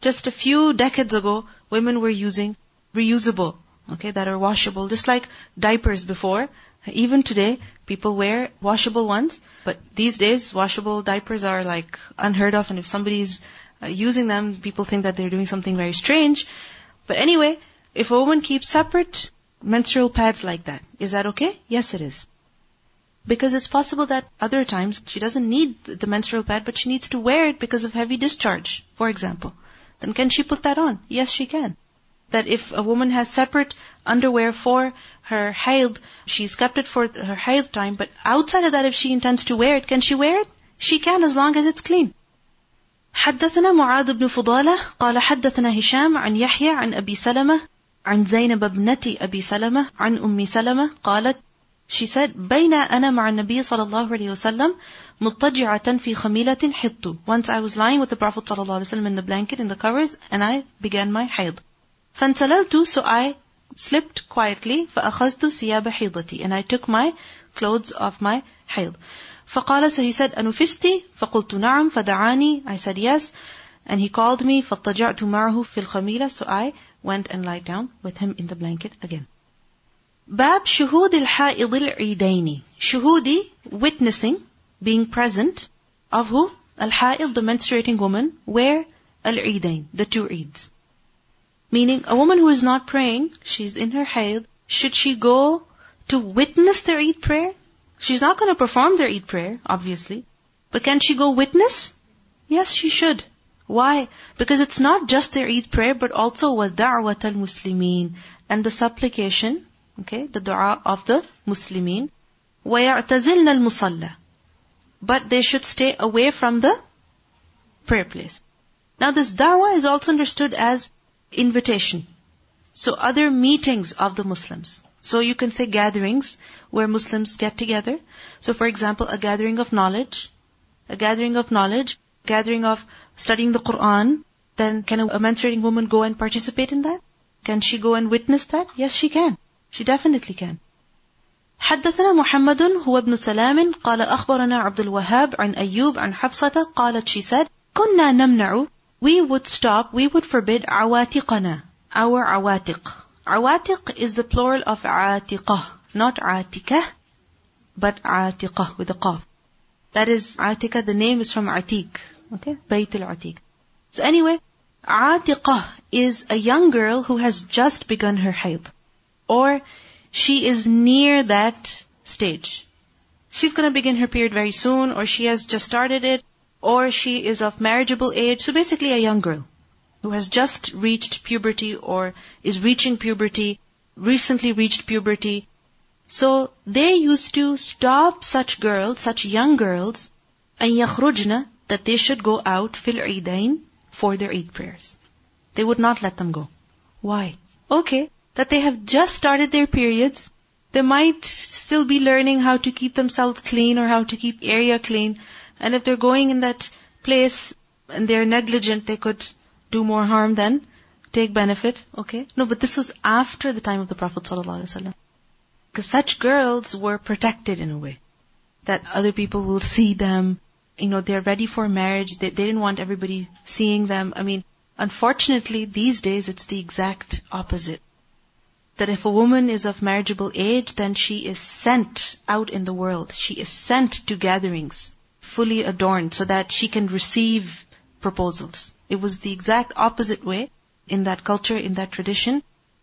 Just a few decades ago, women were using reusable, okay, that are washable, just like diapers before. Even today, people wear washable ones, but these days, washable diapers are like unheard of, and if somebody's uh, using them, people think that they're doing something very strange. But anyway, if a woman keeps separate menstrual pads like that, is that okay? Yes, it is. Because it's possible that other times she doesn't need the menstrual pad, but she needs to wear it because of heavy discharge, for example. Then can she put that on? Yes, she can. That if a woman has separate underwear for her haid, she's kept it for her haid time, but outside of that, if she intends to wear it, can she wear it? She can as long as it's clean. حدثنا معاذ بن فضالة قال حدثنا هشام عن يحيى عن أبي سلمة عن زينب ابنة أبي سلمة عن أم سلمة قالت She said بين أنا مع النبي صلى الله عليه وسلم مضطجعة في خميلة حط Once I was lying with the Prophet صلى الله عليه وسلم in the blanket in the covers and I began my حيض فانسللت so I slipped quietly فأخذت ثياب حيضتي and I took my clothes of my حيض فقال so he said أنفستي فقلت نعم فدعاني I said yes and he called me فاضطجعت معه في الخميلة so I went and lied down with him in the blanket again باب شهود الحائض العيدين شهودي witnessing being present of who الحائض the menstruating woman where العيدين the two Eids meaning a woman who is not praying she's in her haid should she go to witness their Eid prayer She's not going to perform their Eid prayer, obviously. But can she go witness? Yes, she should. Why? Because it's not just their Eid prayer, but also وَدَعْوَةَ الْمُسْلِمِينَ and the supplication, okay, the dua of the Muslimin. وَيَعْتَزِلْنَ الْمُصَلَّى But they should stay away from the prayer place. Now this da'wah is also understood as invitation. So other meetings of the Muslims. So you can say gatherings where Muslims get together. So for example, a gathering of knowledge, a gathering of knowledge, gathering of studying the Quran, then can a menstruating woman go and participate in that? Can she go and witness that? Yes, she can. She definitely can. حدثنا محمد هو ابن سلام قال أخبرنا عبد الوهاب عن أيوب عن حفصة قالت she said كنا نمنع we would stop, we would forbid awatiqana, our awatiq. Awatiq is the plural of atiqah, not atikah, but atiqah with a qaf. That is atika, the name is from atiq. Okay? Bayt al-atiq. So anyway, atiqah is a young girl who has just begun her hayd. Or she is near that stage. She's gonna begin her period very soon, or she has just started it, or she is of marriageable age. So basically a young girl who has just reached puberty or is reaching puberty, recently reached puberty. So they used to stop such girls, such young girls, and yakhrujna, that they should go out fil eidain for their Eid prayers. They would not let them go. Why? Okay, that they have just started their periods. They might still be learning how to keep themselves clean or how to keep area clean. And if they're going in that place and they're negligent, they could do more harm than take benefit. Okay? No, but this was after the time of the Prophet ﷺ. Because such girls were protected in a way. That other people will see them. You know, they're ready for marriage. They, they didn't want everybody seeing them. I mean, unfortunately, these days it's the exact opposite. That if a woman is of marriageable age, then she is sent out in the world. She is sent to gatherings, fully adorned, so that she can receive proposals. It was the exact opposite way in that culture, in that tradition,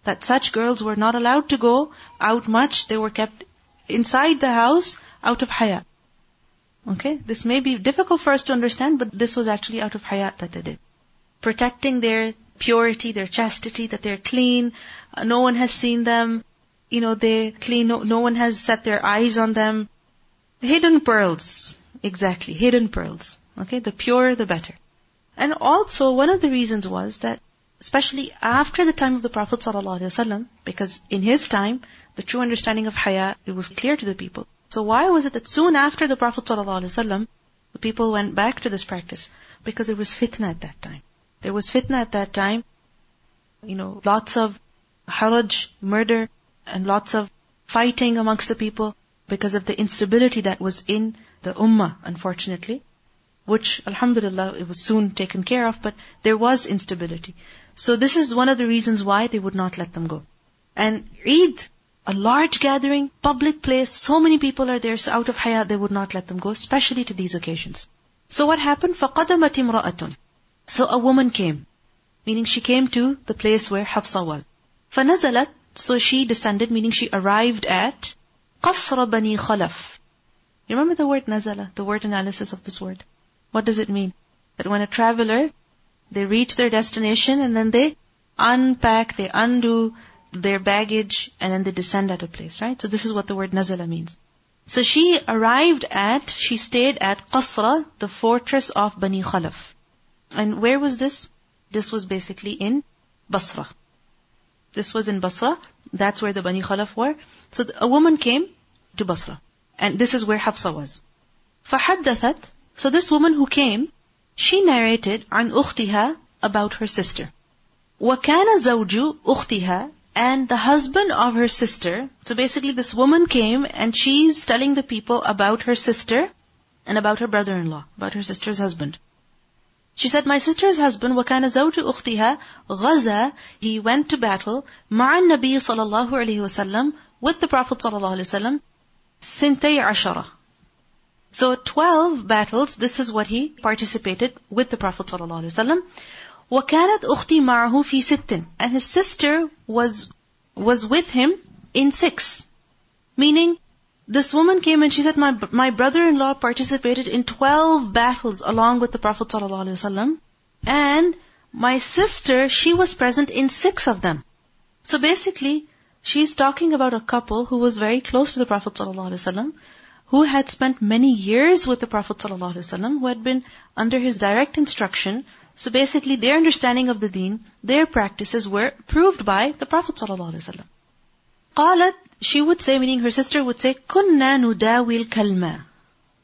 that such girls were not allowed to go out much. They were kept inside the house out of haya. Okay? This may be difficult for us to understand, but this was actually out of hayat that they did. Protecting their purity, their chastity, that they're clean, uh, no one has seen them, you know, they clean, no, no one has set their eyes on them. Hidden pearls. Exactly, hidden pearls. Okay, the pure, the better. And also, one of the reasons was that, especially after the time of the Prophet ﷺ, because in his time, the true understanding of haya, it was clear to the people. So why was it that soon after the Prophet ﷺ, the people went back to this practice? Because there was fitna at that time. There was fitna at that time. You know, lots of haraj, murder, and lots of fighting amongst the people because of the instability that was in the ummah, unfortunately which alhamdulillah it was soon taken care of, but there was instability. So this is one of the reasons why they would not let them go. And Eid, a large gathering, public place, so many people are there, so out of hayat they would not let them go, especially to these occasions. So what happened? فَقَدَمَتْ امْرَأَةٌ So a woman came, meaning she came to the place where Hafsa was. فَنَزَلَتْ So she descended, meaning she arrived at قَصْرَ بَنِي خَلَفْ You remember the word nazala, the word analysis of this word? What does it mean? That when a traveler, they reach their destination and then they unpack, they undo their baggage and then they descend at a place, right? So this is what the word nazala means. So she arrived at, she stayed at Qasra, the fortress of Bani Khalaf. And where was this? This was basically in Basra. This was in Basra. That's where the Bani Khalaf were. So a woman came to Basra. And this is where Hafsa was. فحدثت so this woman who came, she narrated an ukhtiha about her sister. وَكَانَ زَوْجُ أُخْتِهَا And the husband of her sister, so basically this woman came and she's telling the people about her sister and about her brother-in-law, about her sister's husband. She said, my sister's husband, وَكَانَ زَوْجُ أُخْتِهَا غَزَى He went to battle مع النبي صلى الله عليه وسلم with the Prophet صلى الله عليه وسلم سنتي عشرة so 12 battles, this is what he participated with the Prophet ﷺ. وَكَانَتْ أُخْتِي مَعَهُ فِي سِتٍ And his sister was, was with him in six. Meaning, this woman came and she said, my, my brother-in-law participated in 12 battles along with the Prophet ﷺ. And my sister, she was present in six of them. So basically, she's talking about a couple who was very close to the Prophet ﷺ who had spent many years with the Prophet ﷺ, who had been under his direct instruction. So basically their understanding of the deen, their practices were proved by the Prophet ﷺ. قالت, she would say, meaning her sister would say, كنا نداوي الكلمة.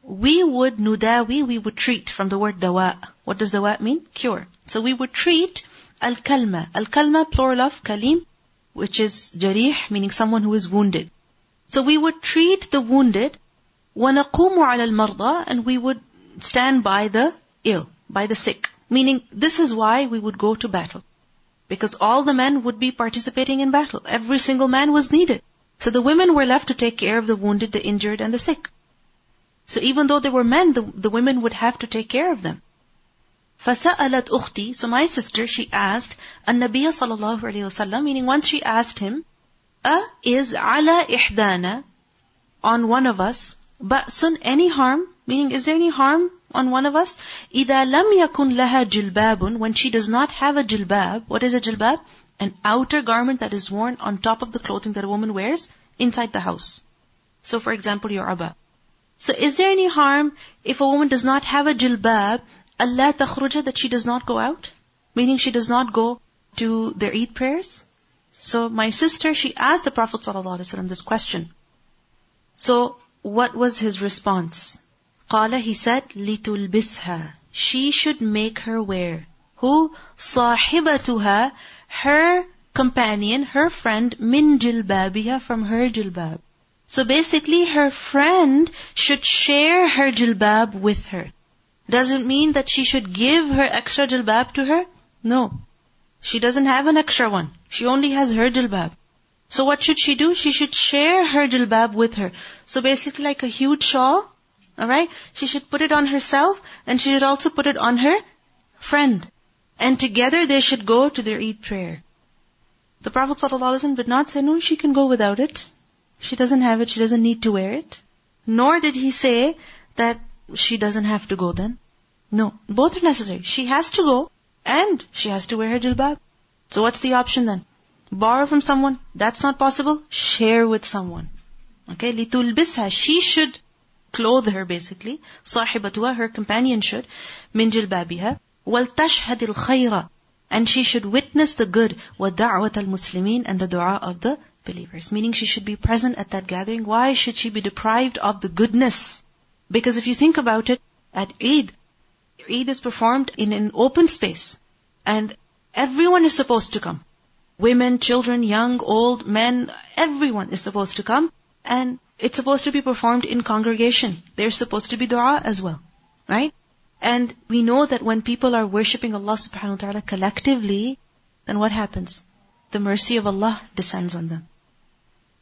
We would nudawi, we would treat from the word dawa. What does dawa mean? Cure. So we would treat al-kalma. Al-kalma, plural of kalim, which is jarih, meaning someone who is wounded. So we would treat the wounded وَنَقُومُ عَلَى الْمَرْضَى And we would stand by the ill, by the sick. Meaning, this is why we would go to battle. Because all the men would be participating in battle. Every single man was needed. So the women were left to take care of the wounded, the injured, and the sick. So even though there were men, the, the women would have to take care of them. فَسَأَلَتْ أُخْتِي So my sister, she asked, النبي صلى الله عليه وسلم, meaning once she asked him, أَ is عَلَى إِحْدَانَا On one of us, بَأْسٌ any harm? Meaning, is there any harm on one of us? إِذَا لَمْ يَكُنْ لَهَا جِلْبَابٌ When she does not have a jilbab, what is a jilbab? An outer garment that is worn on top of the clothing that a woman wears inside the house. So for example, your abba. So is there any harm if a woman does not have a jilbab, Allah takhruja, that she does not go out? Meaning she does not go to their Eid prayers? So my sister, she asked the Prophet ﷺ this question. So what was his response? Qala, he said, لِتُلْبِسْهَا She should make her wear. Who? صَاحِبَتُهَا Her companion, her friend, min jilbabiha, from her jilbab. So basically, her friend should share her jilbab with her. Does it mean that she should give her extra jilbab to her? No. She doesn't have an extra one. She only has her jilbab. So what should she do? She should share her jilbab with her. So basically like a huge shawl, alright? She should put it on herself and she should also put it on her friend. And together they should go to their Eid prayer. The Prophet ﷺ did not say, no, she can go without it. She doesn't have it, she doesn't need to wear it. Nor did he say that she doesn't have to go then. No, both are necessary. She has to go and she has to wear her jilbab. So what's the option then? Borrow from someone? That's not possible. Share with someone. Okay, لِتُلْبِسْهَا She should clothe her basically. صاحبتها, her companion should. مِنْ جِلْبَابِهَا وَلْتَشْهَدِ الْخَيْرَ And she should witness the good. وَدَعْوَةَ الْمُسْلِمِينَ And the dua of the believers. Meaning she should be present at that gathering. Why should she be deprived of the goodness? Because if you think about it, at Eid, Eid is performed in an open space. And everyone is supposed to come. Women, children, young, old, men, everyone is supposed to come. And it's supposed to be performed in congregation. There's supposed to be dua as well. Right? And we know that when people are worshipping Allah subhanahu wa ta'ala collectively, then what happens? The mercy of Allah descends on them.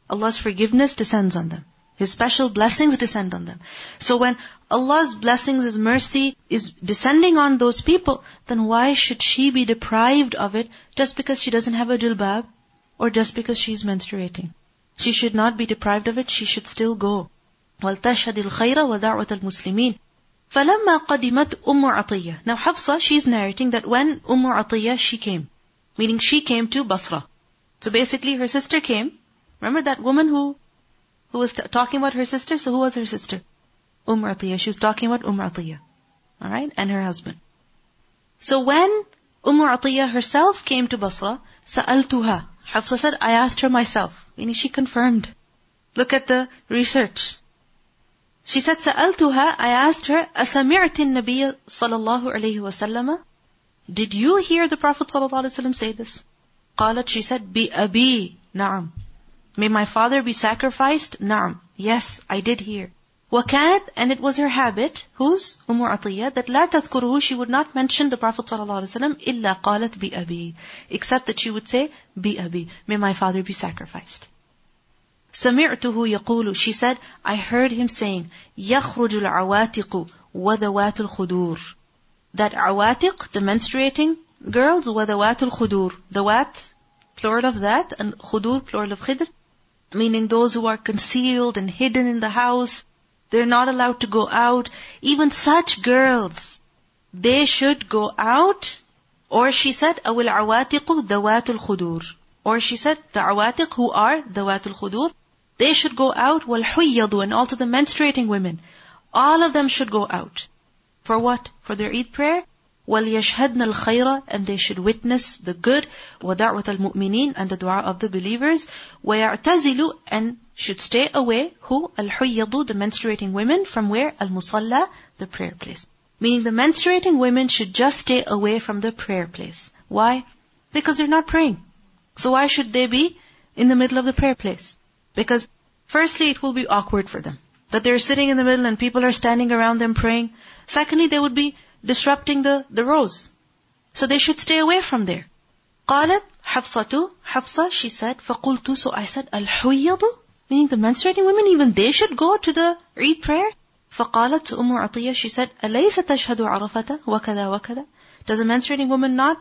Allah's forgiveness descends on them. His special blessings descend on them. So when Allah's blessings, His mercy is descending on those people, then why should she be deprived of it just because she doesn't have a jilbab or just because she's menstruating? She should not be deprived of it, she should still go. وَلْتَشْهَدِ الْخَيْرَ وَدَعْوَةَ الْمُسْلِمِينَ فَلَمَّا قَدِمَتْ أُمُّ عَطِيَّةً Now Hafsa, she's narrating that when umm أم Atiyah, she came. Meaning she came to Basra. So basically her sister came. Remember that woman who who was t- talking about her sister? So who was her sister? Umm Atiyah. She was talking about Umm Atiyah. Alright? And her husband. So when Umm Atiyah herself came to Basra, سألتها. Hafsa said, I asked her myself. Meaning she confirmed. Look at the research. She said, سألتها, I asked her, أسمعت النبي صلى الله عليه وسلم Did you hear the Prophet صلى الله عليه وسلم say this? قالت, she said, بأبي, نعم. May my father be sacrificed? Naam. Yes, I did hear. وكانت, and it was her habit, whose? Umm Atiyah, that لا تذكره, she would not mention the Prophet ﷺ, إلا قالت بأبي, except that she would say, بأبي, may my father be sacrificed. سمعته يقول, she said, I heard him saying, يخرج العواتق وذوات الخدور. That awatiq, the menstruating girls, وذوات الخدور. The what? Plural of that, and khudur, plural of khidr meaning those who are concealed and hidden in the house, they're not allowed to go out. Even such girls, they should go out. Or she said, أَوِ الْعَوَاتِقُ ذَوَاتُ الْخُدُورِ Or she said, the awatiq who are ذَوَاتُ الْخُدُورِ They should go out, وَالْحُيَّضُ And also the menstruating women. All of them should go out. For what? For their Eid prayer? وَلْيَشْهَدْنَ الْخَيْرَ And they should witness the good, وَدَعْوَةَ الْمُؤْمِنِينَ And the dua of the believers, وَيَعْتَزِلُ And should stay away, who? الْحُيَّضُ The menstruating women, from where? Al-Musalla, the prayer place. Meaning the menstruating women should just stay away from the prayer place. Why? Because they're not praying. So why should they be in the middle of the prayer place? Because firstly, it will be awkward for them. That they're sitting in the middle and people are standing around them praying. Secondly, they would be disrupting the, the rows. So they should stay away from there. قالت حفصة Hafsa, she said, فقلت, so I said, الحيض, meaning the menstruating women, even they should go to the Eid prayer. فقالت to Umm Atiyah, she said, أليس تشهد عرفة وكذا وكذا? Does a menstruating woman not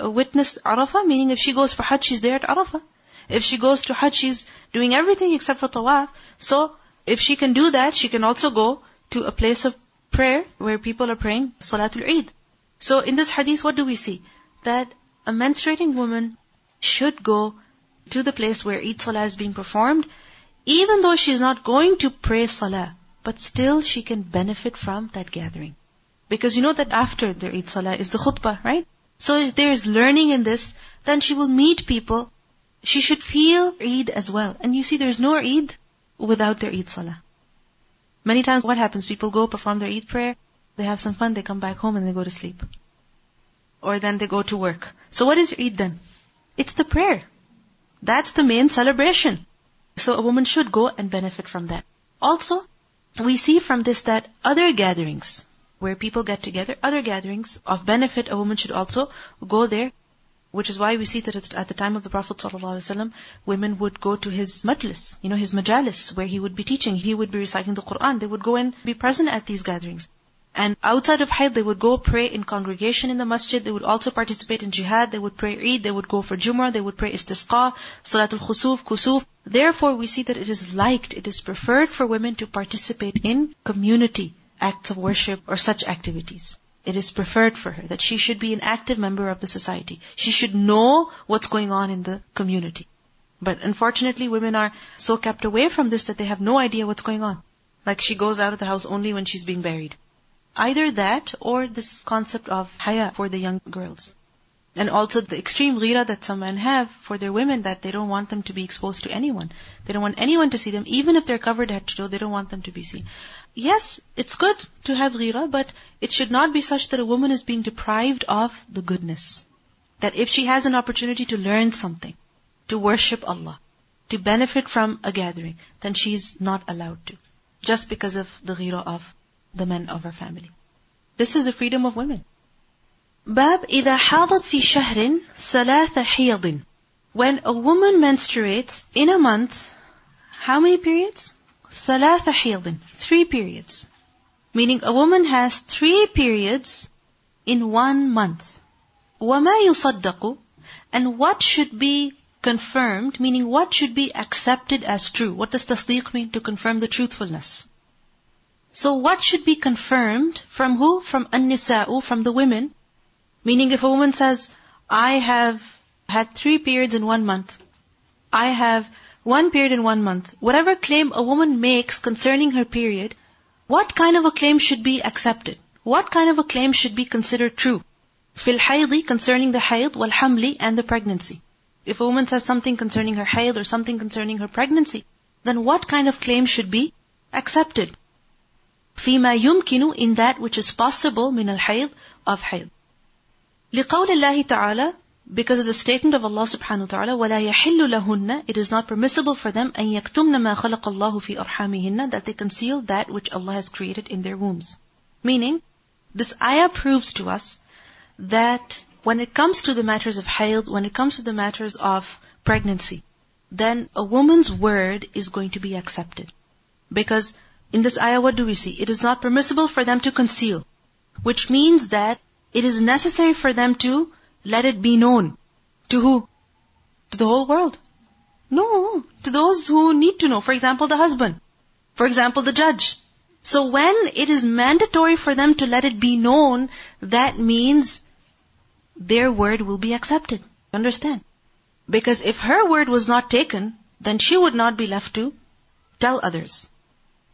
uh, witness Arafah? Meaning if she goes for Hajj, she's there at Arafah. If she goes to Hajj, she's doing everything except for Tawaf. So, if she can do that, she can also go to a place of prayer where people are praying Salatul Eid. So, in this hadith, what do we see? That a menstruating woman should go to the place where Eid Salah is being performed, even though she's not going to pray Salah, but still she can benefit from that gathering. Because you know that after the Eid Salah is the khutbah, right? So if there is learning in this, then she will meet people. She should feel Eid as well. And you see, there's no Eid without their Eid Salah. Many times what happens? People go perform their Eid prayer, they have some fun, they come back home and they go to sleep. Or then they go to work. So what is your Eid then? It's the prayer. That's the main celebration. So a woman should go and benefit from that. Also, we see from this that other gatherings, where people get together, other gatherings of benefit, a woman should also go there, which is why we see that at the time of the Prophet ﷺ, women would go to his majlis, you know, his majalis, where he would be teaching, he would be reciting the Quran, they would go and be present at these gatherings. And outside of Hayd, they would go pray in congregation in the masjid. They would also participate in jihad. They would pray Eid. They would go for Jumu'ah. They would pray istisqa, salatul khusuf, kusuf. Therefore, we see that it is liked, it is preferred for women to participate in community acts of worship or such activities. It is preferred for her that she should be an active member of the society. She should know what's going on in the community. But unfortunately, women are so kept away from this that they have no idea what's going on. Like she goes out of the house only when she's being buried. Either that or this concept of haya for the young girls. And also the extreme ghira that some men have for their women that they don't want them to be exposed to anyone. They don't want anyone to see them. Even if they're covered head to toe, they don't want them to be seen Yes, it's good to have ghira, but it should not be such that a woman is being deprived of the goodness. That if she has an opportunity to learn something, to worship Allah, to benefit from a gathering, then she's not allowed to. Just because of the ghira of the men of her family. This is the freedom of women. Bab إذا حاضت في شهر ثلاث حيض When a woman menstruates in a month, how many periods? ثلاث حيض Three periods. Meaning a woman has three periods in one month. وما يصدق And what should be confirmed, meaning what should be accepted as true. What does tasdeeq mean? To confirm the truthfulness. So what should be confirmed from who? From an-nisa'u, from the women. Meaning if a woman says, I have had three periods in one month. I have one period in one month. Whatever claim a woman makes concerning her period, what kind of a claim should be accepted? What kind of a claim should be considered true? Fil haydi, concerning the hayd, wal hamli, and the pregnancy. If a woman says something concerning her hayd or something concerning her pregnancy, then what kind of claim should be accepted? فيما يمكن in that which is possible من الحيض of حيض. لقول الله تعالى because of the statement of Allah subhanahu wa ta'ala ولا يحل لهن it is not permissible for them أن يكتمن ما خلق الله في أرحامهن that they conceal that which Allah has created in their wombs. Meaning, this ayah proves to us that when it comes to the matters of hayd, when it comes to the matters of pregnancy, then a woman's word is going to be accepted. Because in this ayah, what do we see? It is not permissible for them to conceal, which means that it is necessary for them to let it be known. To who? To the whole world. No, to those who need to know. For example, the husband. For example, the judge. So when it is mandatory for them to let it be known, that means their word will be accepted. Understand? Because if her word was not taken, then she would not be left to tell others.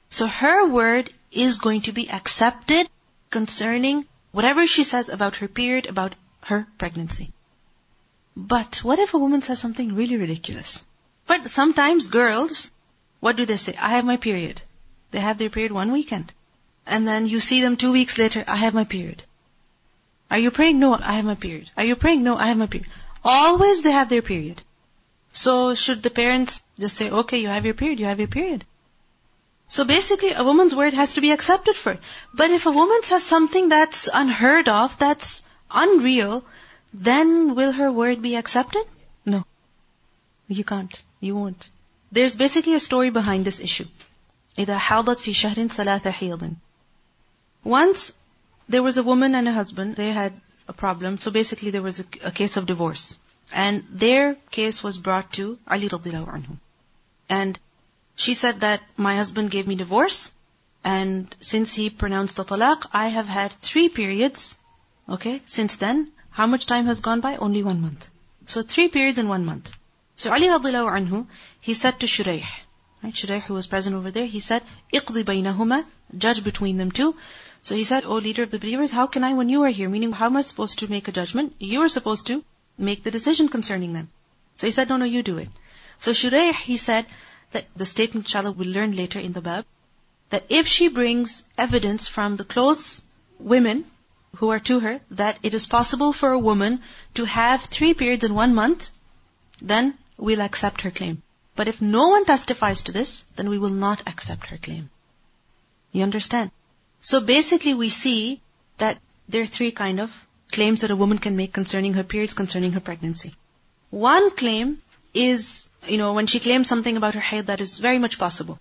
So her word is going to be accepted concerning whatever she says about her period, about her pregnancy. But what if a woman says something really ridiculous? But sometimes girls, what do they say? I have my period. They have their period one weekend. And then you see them two weeks later, I have my period. Are you praying? No, I have my period. Are you praying? No, I have my period. Always they have their period. So should the parents just say, okay, you have your period, you have your period. So basically, a woman's word has to be accepted for it. But if a woman says something that's unheard of, that's unreal, then will her word be accepted? No. You can't. You won't. There's basically a story behind this issue. إذا حاضت في شهر ثلاث حيض. Once there was a woman and a husband. They had a problem. So basically there was a, a case of divorce. And their case was brought to Ali radiallahu anhu. And she said that my husband gave me divorce. And since he pronounced the talaq, I have had three periods. Okay, since then, how much time has gone by? Only one month. So three periods in one month. So Ali radiallahu anhu, he said to Shuraih, right, Shuraih who was present over there, he said, اقضي بينهما, judge between them two. So he said, O leader of the believers, how can I when you are here? Meaning, how am I supposed to make a judgment? You are supposed to make the decision concerning them. So he said, no, no, you do it. So Shuraih, he said, that the statement, inshallah, we'll learn later in the bab, that if she brings evidence from the close women who are to her, that it is possible for a woman to have three periods in one month, then we'll accept her claim. But if no one testifies to this, then we will not accept her claim. You understand? So basically we see that there are three kind of claims that a woman can make concerning her periods, concerning her pregnancy. One claim is, you know, when she claims something about her haid that is very much possible.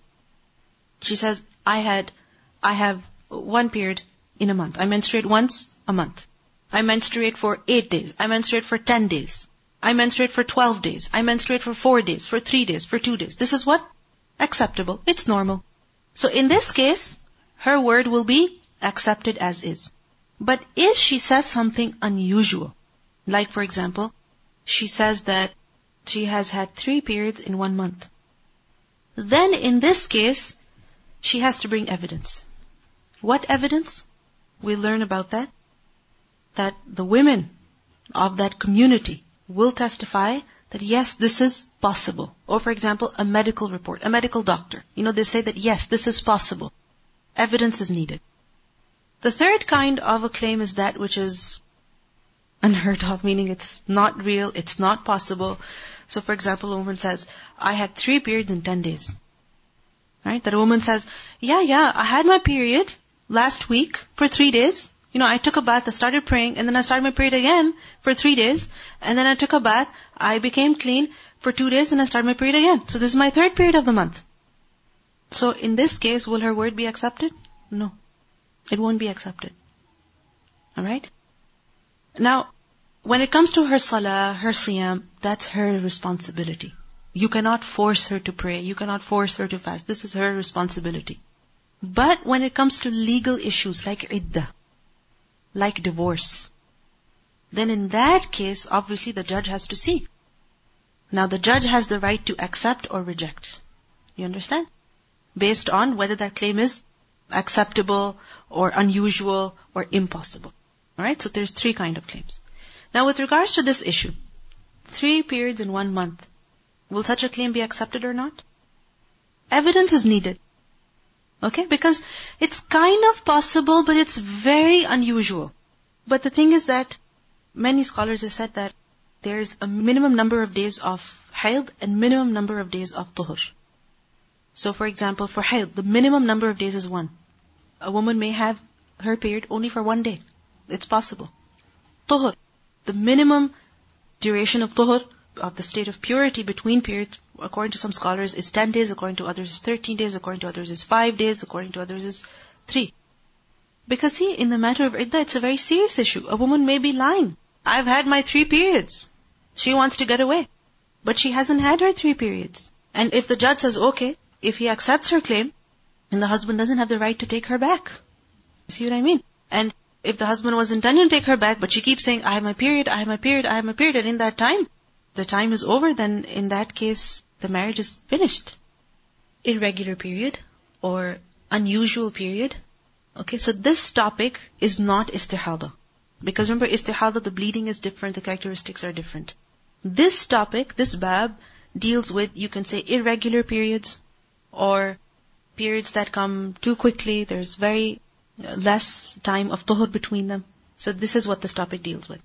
She says, I had, I have one period in a month. I menstruate once a month. I menstruate for eight days. I menstruate for ten days. I menstruate for twelve days. I menstruate for four days, for three days, for two days. This is what? Acceptable. It's normal. So in this case, her word will be accepted as is. But if she says something unusual, like for example, she says that she has had three periods in one month, then in this case, she has to bring evidence. What evidence? We learn about that. That the women of that community will testify that yes, this is possible. Or for example, a medical report, a medical doctor. You know, they say that yes, this is possible. Evidence is needed. The third kind of a claim is that which is unheard of, meaning it's not real, it's not possible. So for example, a woman says, I had three periods in ten days. Right? That a woman says, yeah, yeah, I had my period last week for three days. You know, I took a bath, I started praying, and then I started my period again for three days, and then I took a bath, I became clean for two days, and I started my period again. So this is my third period of the month. So in this case, will her word be accepted? No. It won't be accepted. Alright? Now, when it comes to her salah, her siyam, that's her responsibility. You cannot force her to pray. You cannot force her to fast. This is her responsibility. But when it comes to legal issues like iddah, like divorce, then in that case, obviously the judge has to see. Now the judge has the right to accept or reject. You understand? based on whether that claim is acceptable or unusual or impossible. Alright, so there's three kind of claims. Now with regards to this issue, three periods in one month, will such a claim be accepted or not? Evidence is needed. Okay, because it's kind of possible, but it's very unusual. But the thing is that many scholars have said that there's a minimum number of days of haid and minimum number of days of tuhur. So for example, for haid, the minimum number of days is one. A woman may have her period only for one day. It's possible. Tuhur, the minimum duration of tuhur, of the state of purity between periods, according to some scholars, is 10 days, according to others is 13 days, according to others is 5 days, according to others is 3. Because see, in the matter of iddah, it's a very serious issue. A woman may be lying. I've had my three periods. She wants to get away. But she hasn't had her three periods. And if the judge says, okay, if he accepts her claim, then the husband doesn't have the right to take her back. See what I mean? And if the husband was intending to take her back, but she keeps saying, I have my period, I have my period, I have my period, and in that time, the time is over, then in that case, the marriage is finished. Irregular period, or unusual period. Okay, so this topic is not istihada. Because remember, istihada, the bleeding is different, the characteristics are different. This topic, this bab, deals with, you can say, irregular periods, or periods that come too quickly, there's very less time of tuhur between them. So this is what this topic deals with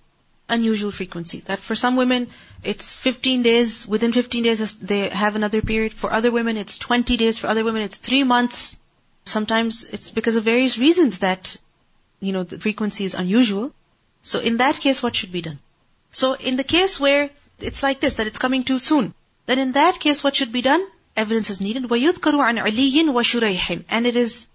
Unusual frequency. That for some women, it's 15 days, within 15 days they have another period. For other women, it's 20 days. For other women, it's 3 months. Sometimes it's because of various reasons that, you know, the frequency is unusual. So in that case, what should be done? So in the case where it's like this, that it's coming too soon, then in that case what should be done? Evidence is needed. وَيُذْكَرُ عَنْ عَلِيٍّ وَشُرَيْحٍ And it is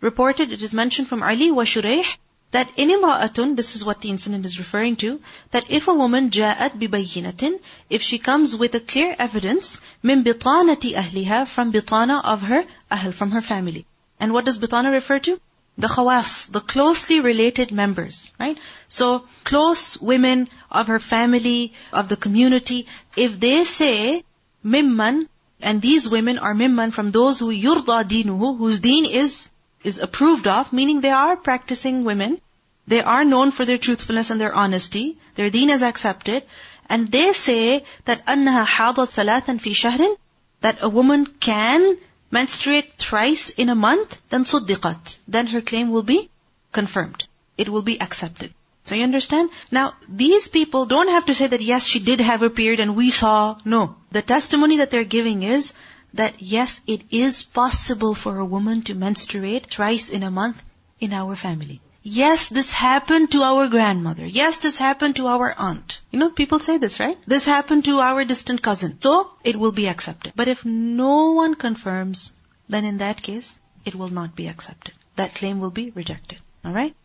reported, it is mentioned from Ali wa Shurayh, that in imra'atun, this is what the incident is referring to, that if a woman ja'at bibayyinatin, if she comes with a clear evidence, min bitanati ahliha, from bitana of her ahl, from her family. And what does bitana refer to? The khawas, the closely related members, right? So, close women of her family, of the community, if they say, mimman, and these women are mimman from those who yurda dinuhu, whose deen is is approved of, meaning they are practicing women. They are known for their truthfulness and their honesty. Their deen is accepted. And they say that أنها حاضت ثلاثا في شهر that a woman can menstruate thrice in a month, then صدقت. Then her claim will be confirmed. It will be accepted. So you understand? Now, these people don't have to say that yes, she did have a period and we saw. No. The testimony that they're giving is that yes, it is possible for a woman to menstruate thrice in a month in our family. Yes, this happened to our grandmother. Yes, this happened to our aunt. You know, people say this, right? This happened to our distant cousin. So, it will be accepted. But if no one confirms, then in that case, it will not be accepted. That claim will be rejected. Alright?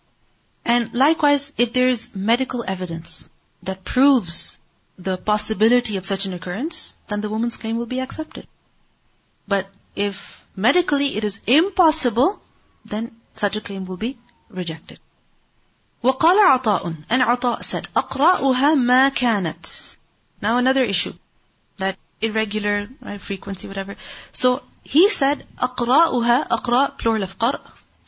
And likewise, if there is medical evidence that proves the possibility of such an occurrence, then the woman's claim will be accepted. But if medically it is impossible, then such a claim will be rejected. وقال عطاء and عطاء said أقرأها ما كانت now another issue that irregular right, frequency whatever so he said أقرأها أقرأ plural of قرأ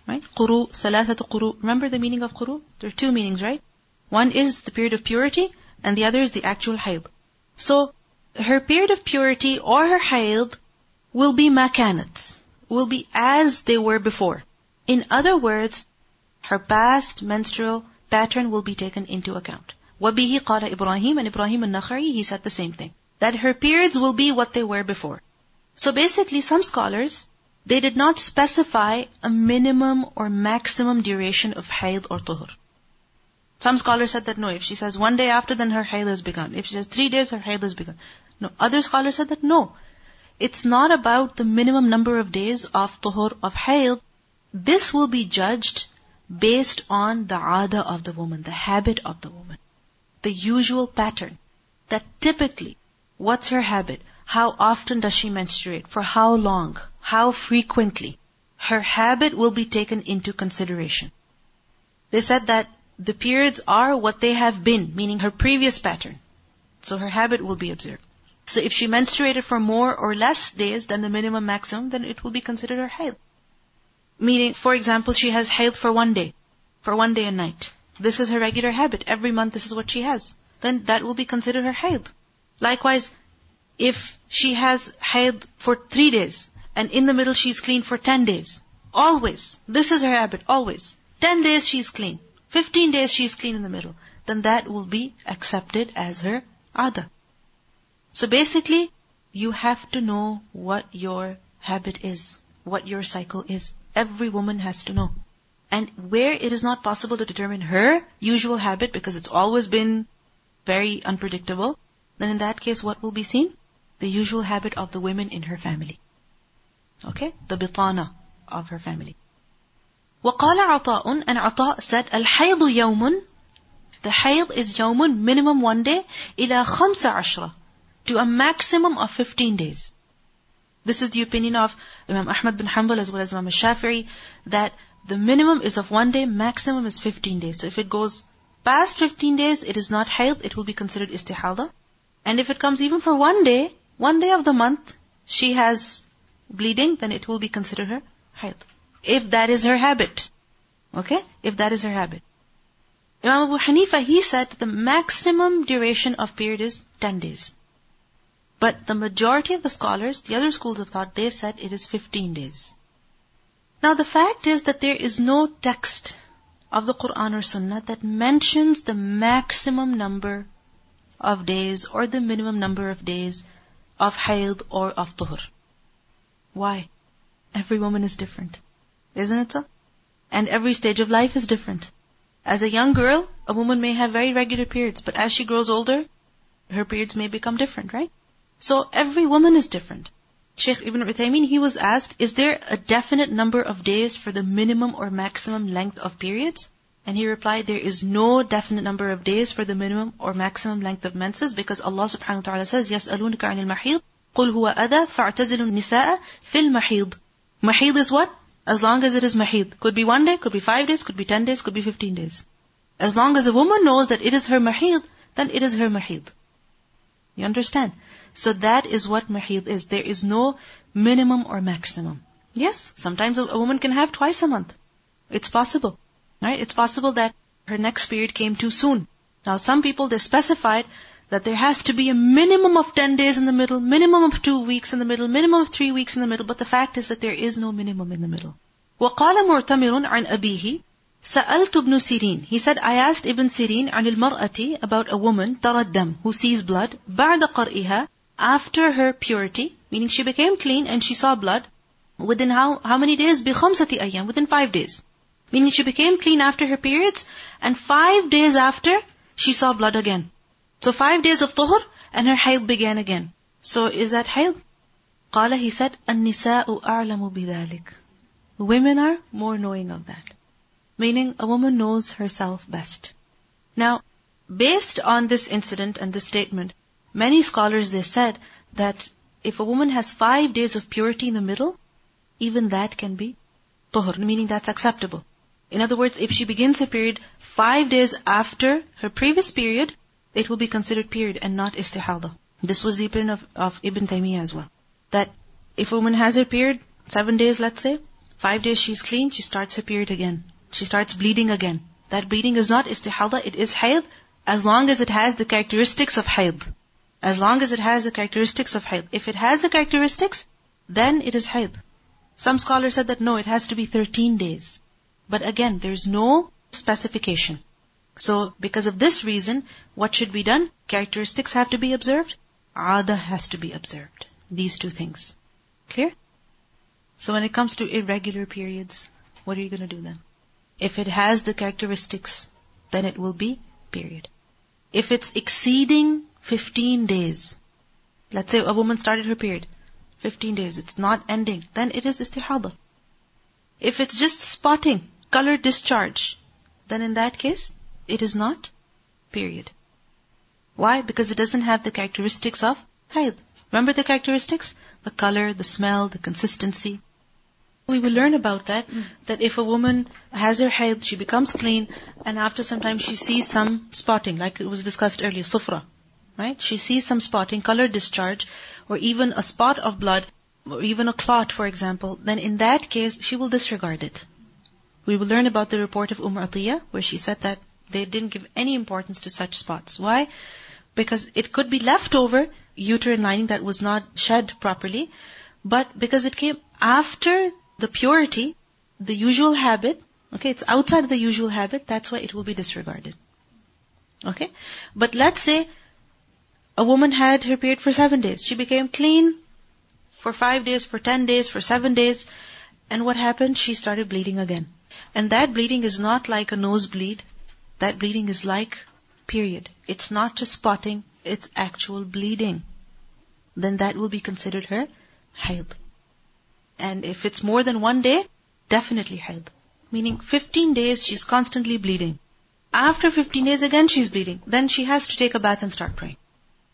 right قروء ثلاثة قروء remember the meaning of قروء there are two meanings right one is the period of purity and the other is the actual haid so her period of purity or her haid will be makanat, will be as they were before. In other words, her past menstrual pattern will be taken into account. وَبِهِ قَالَ Ibrahim And Ibrahim al-Nakha'i, he said the same thing. That her periods will be what they were before. So basically, some scholars, they did not specify a minimum or maximum duration of hayd or tuhur. Some scholars said that no, if she says one day after, then her hayd has begun. If she says three days, her hayd has begun. No, other scholars said that no, it's not about the minimum number of days of tuhur, of hayd. This will be judged based on the ada of the woman, the habit of the woman. The usual pattern. That typically, what's her habit? How often does she menstruate? For how long? How frequently? Her habit will be taken into consideration. They said that the periods are what they have been, meaning her previous pattern. So her habit will be observed. So if she menstruated for more or less days than the minimum maximum, then it will be considered her haid. Meaning, for example, she has haid for one day, for one day and night. This is her regular habit. Every month this is what she has. Then that will be considered her haid. Likewise, if she has haid for three days, and in the middle she's clean for ten days, always, this is her habit, always. Ten days she's clean. Fifteen days she's clean in the middle. Then that will be accepted as her ada. So basically, you have to know what your habit is, what your cycle is. Every woman has to know. And where it is not possible to determine her usual habit because it's always been very unpredictable, then in that case what will be seen? The usual habit of the women in her family. Okay? The bitana of her family. وقال عطاء and عطاء said الحيض يوم the hayd is يوم minimum one day إلى خمس عشرة to a maximum of 15 days. This is the opinion of Imam Ahmad bin Hanbal as well as Imam Shafi'i that the minimum is of one day, maximum is 15 days. So if it goes past 15 days, it is not hayd, it will be considered istihada. And if it comes even for one day, one day of the month, she has bleeding, then it will be considered her hayd. If that is her habit. Okay? If that is her habit. Imam Abu Hanifa, he said the maximum duration of period is 10 days. But the majority of the scholars, the other schools of thought, they said it is 15 days. Now the fact is that there is no text of the Quran or Sunnah that mentions the maximum number of days or the minimum number of days of hayd or of tuhur. Why? Every woman is different. Isn't it so? And every stage of life is different. As a young girl, a woman may have very regular periods, but as she grows older, her periods may become different, right? So every woman is different. Sheikh Ibn Uthaymeen, he was asked, is there a definite number of days for the minimum or maximum length of periods? And he replied, there is no definite number of days for the minimum or maximum length of menses because Allah subhanahu wa ta'ala says, يَسْأَلُونَكَ عَنِ الْمَحِيضِ قُلْ هُوَ أَذَى فَاعْتَزِلُوا النِّسَاءَ فِي الْمَحِيضِ Mahid is what? As long as it is mahid. Could be one day, could be five days, could be ten days, could be fifteen days. As long as a woman knows that it is her mahid, then it is her mahid. You understand? So that is what mahid is. There is no minimum or maximum. Yes, sometimes a woman can have twice a month. It's possible. Right? It's possible that her next period came too soon. Now some people, they specified that there has to be a minimum of 10 days in the middle, minimum of 2 weeks in the middle, minimum of 3 weeks in the middle, but the fact is that there is no minimum in the middle. وقال معتمر عن أبيه سألت ابن سيرين He said, I asked Ibn Sirin عن المرأة about a woman ترى الدم who sees blood بعد قرئها after her purity, meaning she became clean and she saw blood, within how, how many days? بخمسة أيام, within five days. Meaning she became clean after her periods, and five days after, she saw blood again. So five days of tuhur, and her hayd began again. So is that hayd? قال, he said, النساء أعلم بذلك. Women are more knowing of that. Meaning, a woman knows herself best. Now, based on this incident and this statement, many scholars they said that if a woman has five days of purity in the middle, even that can be tuhur, meaning that's acceptable. In other words, if she begins her period five days after her previous period, it will be considered period and not istihada. This was the opinion of, of Ibn Taymiyyah as well. That if a woman has her period, seven days let's say, five days she's clean, she starts her period again. She starts bleeding again. That bleeding is not istihada, it is haid, as long as it has the characteristics of haid. As long as it has the characteristics of haid. If it has the characteristics, then it is haid. Some scholars said that no, it has to be 13 days. But again, there's no specification. So, because of this reason, what should be done? Characteristics have to be observed. Ada has to be observed. These two things. Clear? So when it comes to irregular periods, what are you going to do then? If it has the characteristics, then it will be period. If it's exceeding 15 days, let's say a woman started her period, 15 days, it's not ending, then it is istihada. If it's just spotting, color discharge, then in that case, it is not period. Why? Because it doesn't have the characteristics of haid. Remember the characteristics? The color, the smell, the consistency. We will learn about that, mm. that if a woman has her haid, she becomes clean, and after some time she sees some spotting, like it was discussed earlier, sufra. Right? She sees some spotting, color discharge, or even a spot of blood, or even a clot, for example, then in that case, she will disregard it. We will learn about the report of Umm Atiyah, where she said that they didn't give any importance to such spots. Why? Because it could be leftover uterine lining that was not shed properly, but because it came after the purity, the usual habit, okay, it's outside the usual habit, that's why it will be disregarded. Okay? But let's say a woman had her period for seven days. She became clean for five days, for ten days, for seven days, and what happened? She started bleeding again. And that bleeding is not like a nosebleed. That bleeding is like period. It's not just spotting, it's actual bleeding. Then that will be considered her haid. And if it's more than one day, definitely haid. Meaning 15 days she's constantly bleeding. After 15 days again she's bleeding. Then she has to take a bath and start praying.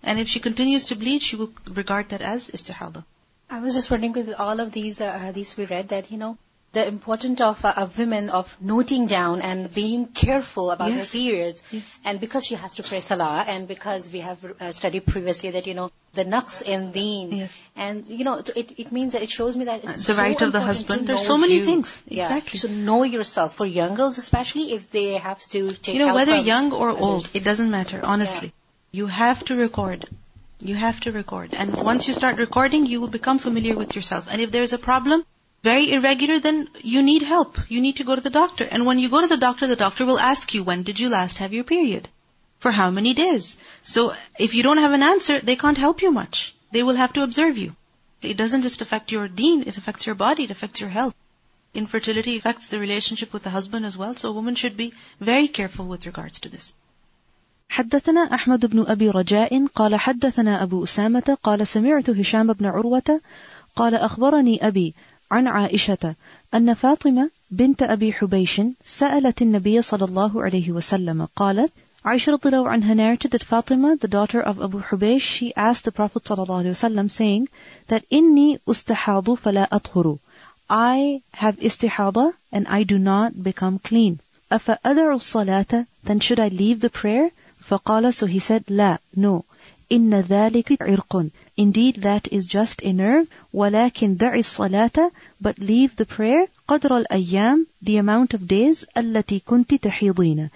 And if she continues to bleed, she will regard that as istihada. I was just wondering with all of these uh, hadiths we read that, you know, the importance of uh, of women of noting down and being careful about Yes. her periods. Yes. And because she has to pray salah, and because we have uh, studied previously that you know the naqs in deen, Yes. and you know it it means that it shows me that it's The so right of the husband. There's so many you. things. Yeah. Exactly. So know yourself for young girls, especially if they have to take. You know, whether young or others. old, it doesn't matter, honestly. You have to record. You have to record. And once you start recording, you will become familiar with yourself. And if there's a problem, very irregular, then you need help. You need to go to the doctor. And when you go to the doctor, the doctor will ask you, when did you last have your period? For how many days? So if you don't have an answer, they can't help you much. They will have to observe you. It doesn't just affect your deen, it affects your body, it affects your health. infertility affects the relationship with the husband as well, so a woman should be very careful with regards to this. حدثنا أحمد بن أبي رجاء قال حدثنا أبو أسامة قال سمعت هشام بن عروة قال أخبرني أبي عن عائشة أن فاطمة بنت أبي حبيش سألت النبي صلى الله عليه وسلم قالت عائشة رضي الله عنها narrated that Fatima, the daughter of Abu Hubaysh, she asked the Prophet صلى الله عليه وسلم saying that إني أستحاض فلا أطهر. I have استحاضة and I do not become clean. أفأدعو الصلاة? Then should I leave the prayer? فقال, so he said, لا, no. إن ذلك عرق. Indeed, that is just a nerve. ولكن دع الصلاة, but leave the prayer قدر الأيام, the amount of days التي كنت تحيضين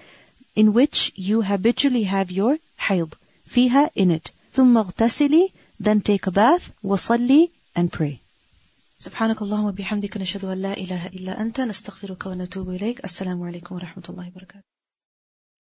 in which you habitually have your hayd. فيها in it. ثم اغتسلي then take a bath وصلي and pray. سبحانك اللهم وبحمدك نشهد أن لا إله إلا أنت نستغفرك ونتوب إليك السلام عليكم ورحمة الله وبركاته